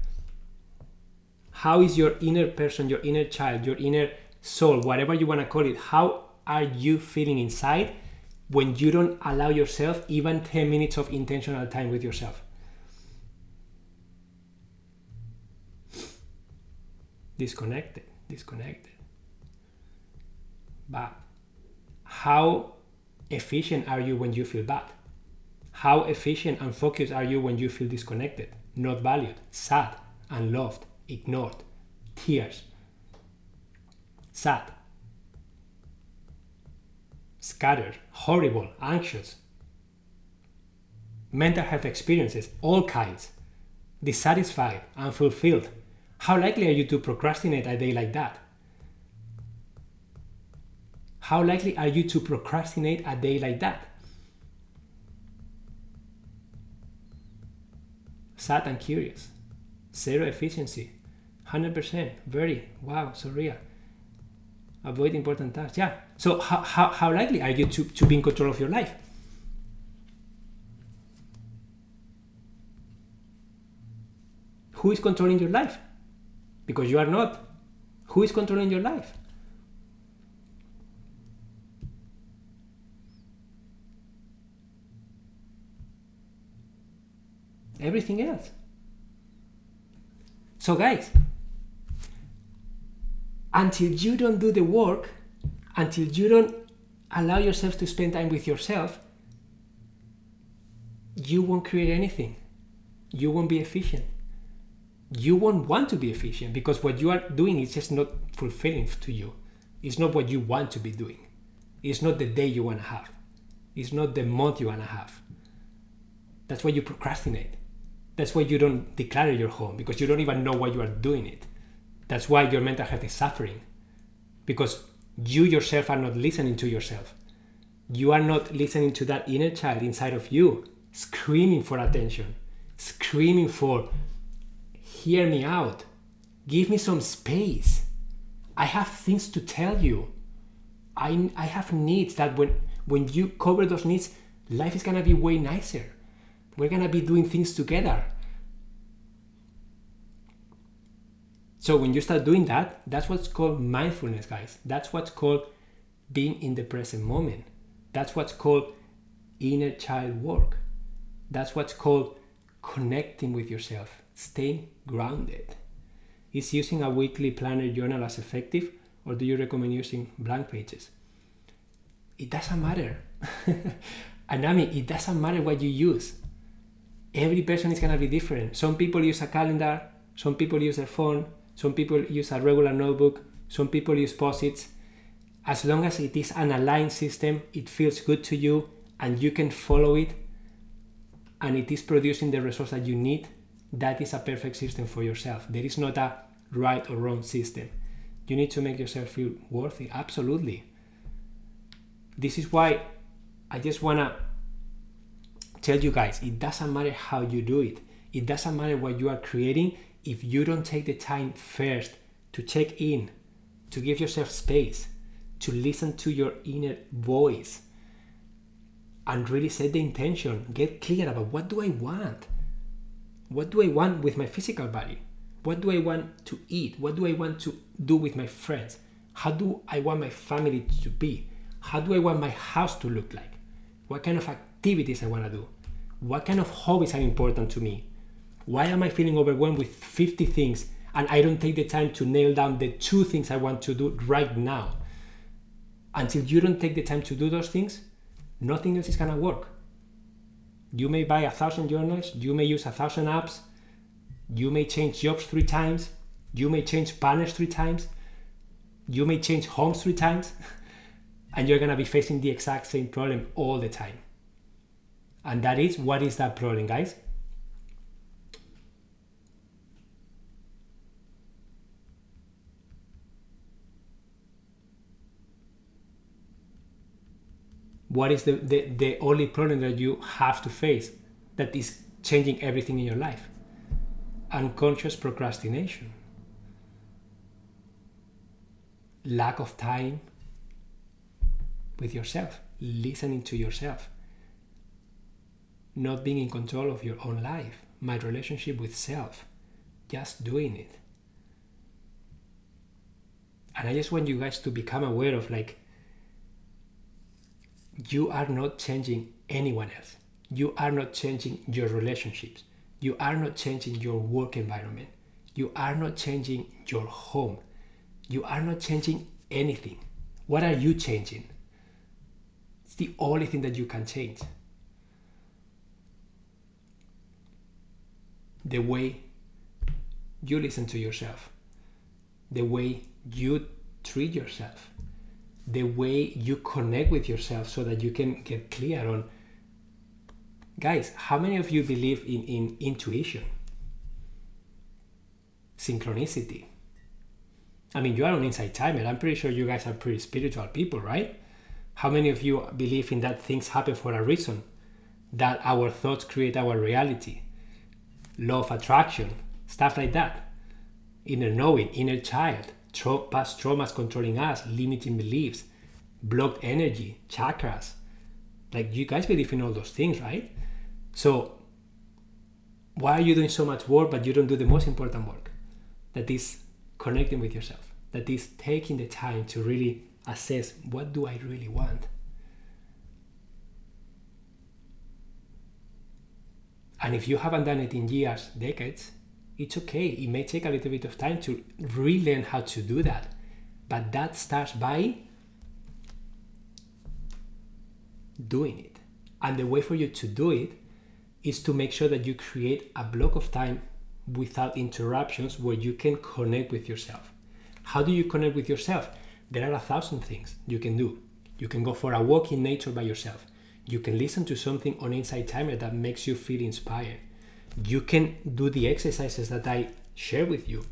how is your inner person, your inner child, your inner soul, whatever you want to call it, how are you feeling inside when you don't allow yourself even 10 minutes of intentional time with yourself? Disconnected, disconnected. But how efficient are you when you feel bad? How efficient and focused are you when you feel disconnected, not valued, sad, unloved, ignored, tears, sad, scattered, horrible, anxious, mental health experiences, all kinds, dissatisfied, unfulfilled. How likely are you to procrastinate a day like that? How likely are you to procrastinate a day like that? Sad and curious, zero efficiency, 100%. Very. Wow, so real. Avoid important tasks. Yeah. So, how, how, how likely are you to, to be in control of your life? Who is controlling your life? Because you are not. Who is controlling your life? Everything else. So, guys, until you don't do the work, until you don't allow yourself to spend time with yourself, you won't create anything. You won't be efficient. You won't want to be efficient because what you are doing is just not fulfilling to you. It's not what you want to be doing. It's not the day you want to have. It's not the month you want to have. That's why you procrastinate. That's why you don't declare your home because you don't even know why you are doing it. That's why your mental health is suffering because you yourself are not listening to yourself. You are not listening to that inner child inside of you screaming for attention, screaming for, hear me out, give me some space. I have things to tell you. I, I have needs that when, when you cover those needs, life is gonna be way nicer. We're gonna be doing things together. So when you start doing that, that's what's called mindfulness, guys. That's what's called being in the present moment. That's what's called inner child work. That's what's called connecting with yourself, staying grounded. Is using a weekly planner journal as effective, or do you recommend using blank pages? It doesn't matter. <laughs> and I mean, it doesn't matter what you use. Every person is going to be different. Some people use a calendar, some people use their phone, some people use a regular notebook, some people use posits. As long as it is an aligned system, it feels good to you and you can follow it, and it is producing the results that you need, that is a perfect system for yourself. There is not a right or wrong system. You need to make yourself feel worthy. Absolutely. This is why I just want to tell you guys it doesn't matter how you do it, it doesn't matter what you are creating if you don't take the time first to check in, to give yourself space, to listen to your inner voice and really set the intention, get clear about what do I want? What do I want with my physical body? What do I want to eat? What do I want to do with my friends? How do I want my family to be? How do I want my house to look like? What kind of activities I want to do? What kind of hobbies are important to me? Why am I feeling overwhelmed with 50 things and I don't take the time to nail down the two things I want to do right now? Until you don't take the time to do those things, nothing else is gonna work. You may buy a thousand journals, you may use a thousand apps, you may change jobs three times, you may change partners three times, you may change homes three times, <laughs> and you're gonna be facing the exact same problem all the time. And that is what is that problem, guys? What is the, the, the only problem that you have to face that is changing everything in your life? Unconscious procrastination, lack of time with yourself, listening to yourself, not being in control of your own life, my relationship with self, just doing it. And I just want you guys to become aware of like you are not changing anyone else. You are not changing your relationships. You are not changing your work environment. You are not changing your home. You are not changing anything. What are you changing? It's the only thing that you can change. The way you listen to yourself, the way you treat yourself, the way you connect with yourself so that you can get clear on guys how many of you believe in, in intuition? Synchronicity. I mean you are on Insight Timer. I'm pretty sure you guys are pretty spiritual people right? How many of you believe in that things happen for a reason? That our thoughts create our reality. Law of attraction stuff like that. Inner knowing inner child tra- past traumas controlling us, limiting beliefs, blocked energy, chakras. Like you guys believe in all those things, right? So why are you doing so much work but you don't do the most important work? That is connecting with yourself. That is taking the time to really assess what do I really want? And if you haven't done it in years, decades, it's okay. It may take a little bit of time to relearn how to do that. But that starts by doing it. And the way for you to do it is to make sure that you create a block of time without interruptions where you can connect with yourself. How do you connect with yourself? There are a thousand things you can do. You can go for a walk in nature by yourself. You can listen to something on Insight Timer that makes you feel inspired. You can do the exercises that I share with you.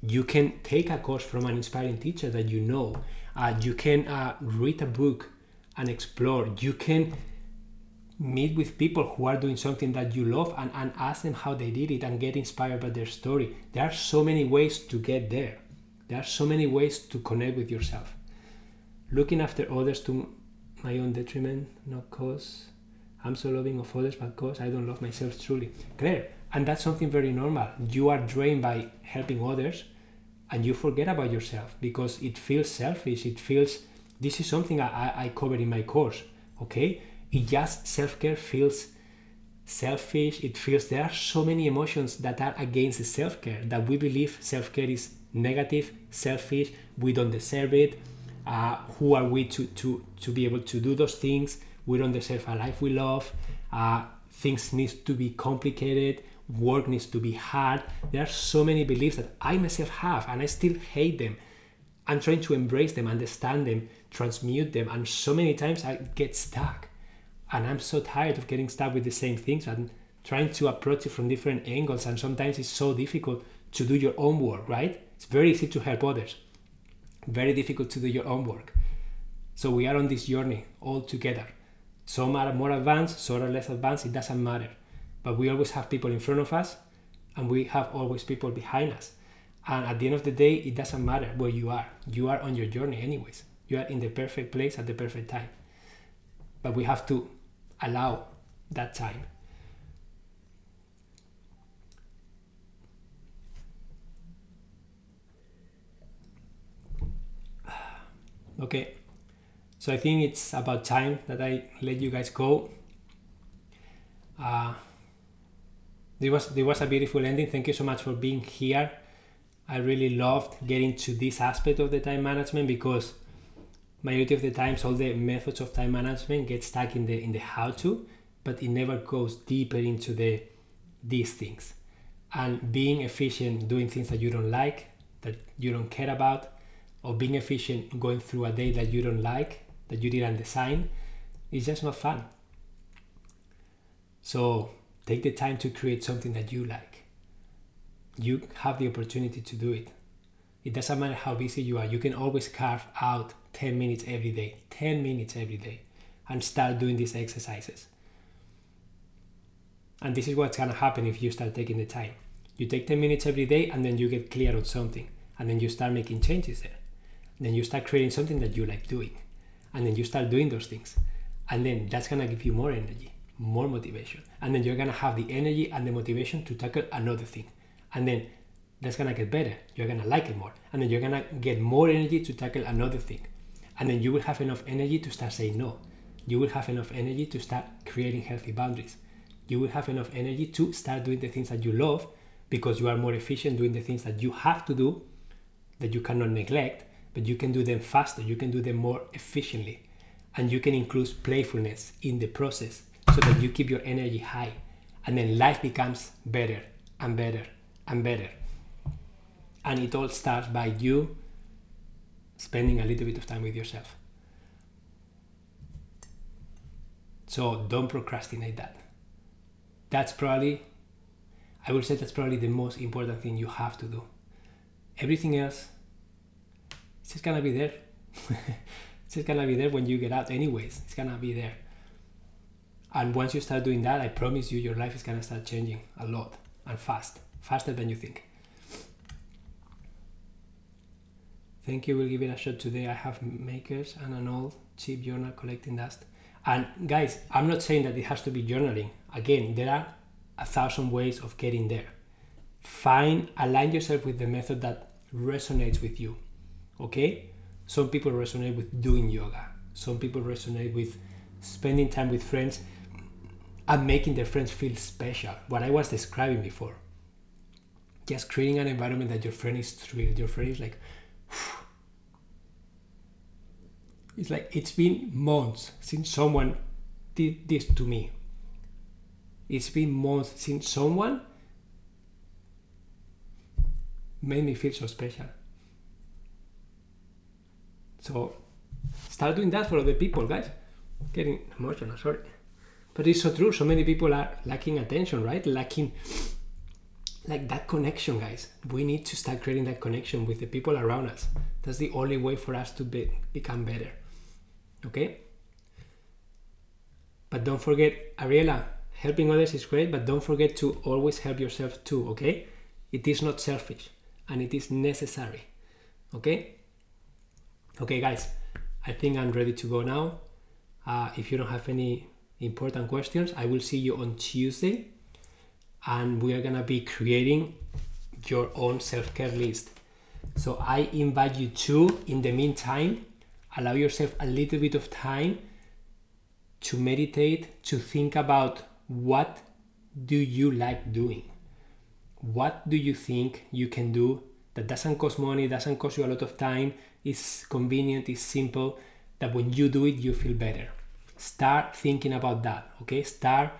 You can take a course from an inspiring teacher that you know. Uh, you can uh, read a book and explore. You can meet with people who are doing something that you love and, and ask them how they did it and get inspired by their story. There are so many ways to get there. There are so many ways to connect with yourself. Looking after others to my own detriment, not cause. I'm so loving of others, but cause I don't love myself truly. Claire, and that's something very normal. You are drained by helping others and you forget about yourself because it feels selfish. It feels, this is something I, I in my course, okay? It just self care feels selfish. It feels there are so many emotions that are against self care that we believe self care is negative, selfish, we don't deserve it. Uh, who are we to, to, to be able to do those things? We don't deserve a life we love. Uh, things need to be complicated. Work needs to be hard. There are so many beliefs that I myself have, and I still hate them. I'm trying to embrace them, understand them, transmute them, and so many times I get stuck. And I'm so tired of getting stuck with the same things and trying to approach it from different angles. And sometimes it's so difficult to do your own work, right? It's very easy to help others, very difficult to do your own work. So we are on this journey all together. Some are more advanced, some are less advanced, it doesn't matter. But we always have people in front of us and we have always people behind us. And at the end of the day, it doesn't matter where you are. You are on your journey, anyways. You are in the perfect place at the perfect time. But we have to allow that time. <sighs> Okay, so I think it's about time that I let you guys go. Uh, there was there was a beautiful ending. Thank you so much for being here. I really loved getting to this aspect of the time management because majority of the times all the methods of time management get stuck in the in the how to, but it never goes deeper into the these things. And being efficient doing things that you don't like, that you don't care about, or being efficient going through a day that you don't like, that you didn't design, is just not fun. So take the time to create something that you like. You have the opportunity to do it. It doesn't matter how busy you are, you can always carve out 10 minutes every day, 10 minutes every day, and start doing these exercises. And this is what's gonna happen if you start taking the time. You take 10 minutes every day and then you get clear on something, and then you start making changes there then you start creating something that you like doing and then you start doing those things. And then that's gonna give you more energy more motivation. And then you're gonna have the energy and the motivation to tackle another thing. And then that's gonna get better. You're gonna like it more. And then you're gonna get more energy to tackle another thing. And then you will have enough energy to start saying no. You will have enough energy to start creating healthy boundaries. You will have enough energy to start doing the things that you love because you are more efficient doing the things that you have to do that you cannot neglect but you can do them faster, you can do them more efficiently, and you can include playfulness in the process so that you keep your energy high, and then life becomes better and better and better. And it all starts by you spending a little bit of time with yourself. So don't procrastinate that. That's probably, I would say that's probably the most important thing you have to do. Everything else it's just gonna be there. <laughs> it's just gonna be there when you get out, anyways. It's gonna be there. And once you start doing that, I promise you, your life is gonna start changing a lot and fast, faster than you think. Thank you. We'll give it a shot today. I have makers and an old cheap journal collecting dust. And guys, I'm not saying that it has to be journaling. Again, there are a thousand ways of getting there. Find, align yourself with the method that resonates with you okay some people resonate with doing yoga. Some people resonate with spending time with friends and making their friends feel special. What i was describing before. Just creating an environment that your friend is thrilled. Your friend is like <sighs> it's like it's been months since someone did this to me. It's been months since someone made me feel so special. So start doing that for other people, guys. Getting emotional, sorry. But it's so true. So many people are lacking attention, right? Lacking like that connection, guys. We need to start creating that connection with the people around us. That's the only way for us to be, become better. Okay? But don't forget, Ariela, helping others is great, but don't forget to always help yourself too, okay? It is not selfish and it is necessary. Okay? Okay, guys, I think I'm ready to go now. Uh, if you don't have any important questions, I will see you on Tuesday and we are gonna be creating your own self care list. So I invite you to, in the meantime, allow yourself a little bit of time to meditate, to think about what do you like doing? What do you think you can do that doesn't cost money, doesn't cost you a lot of time, is convenient, is simple, that when you do it, you feel better. Start thinking about that, okay? Start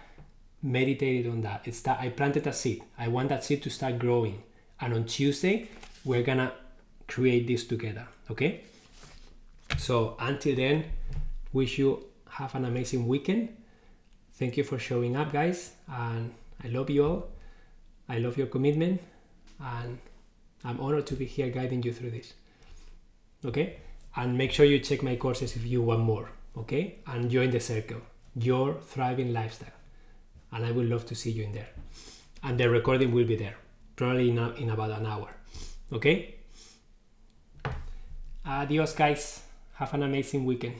meditating on that. It's that I planted a seed. I want that seed to start growing. And on Tuesday, we're gonna create this together, okay? So until then, wish you have an amazing weekend. Thank you for showing up, guys, and I love you all. I love your commitment, and I'm honored to be here guiding you through this. Okay? And make sure you check my courses if you want more. Okay? And join the circle, your thriving lifestyle. And I would love to see you in there. And the recording will be there, probably in, a, in about an hour. Okay? Adios, guys. Have an amazing weekend.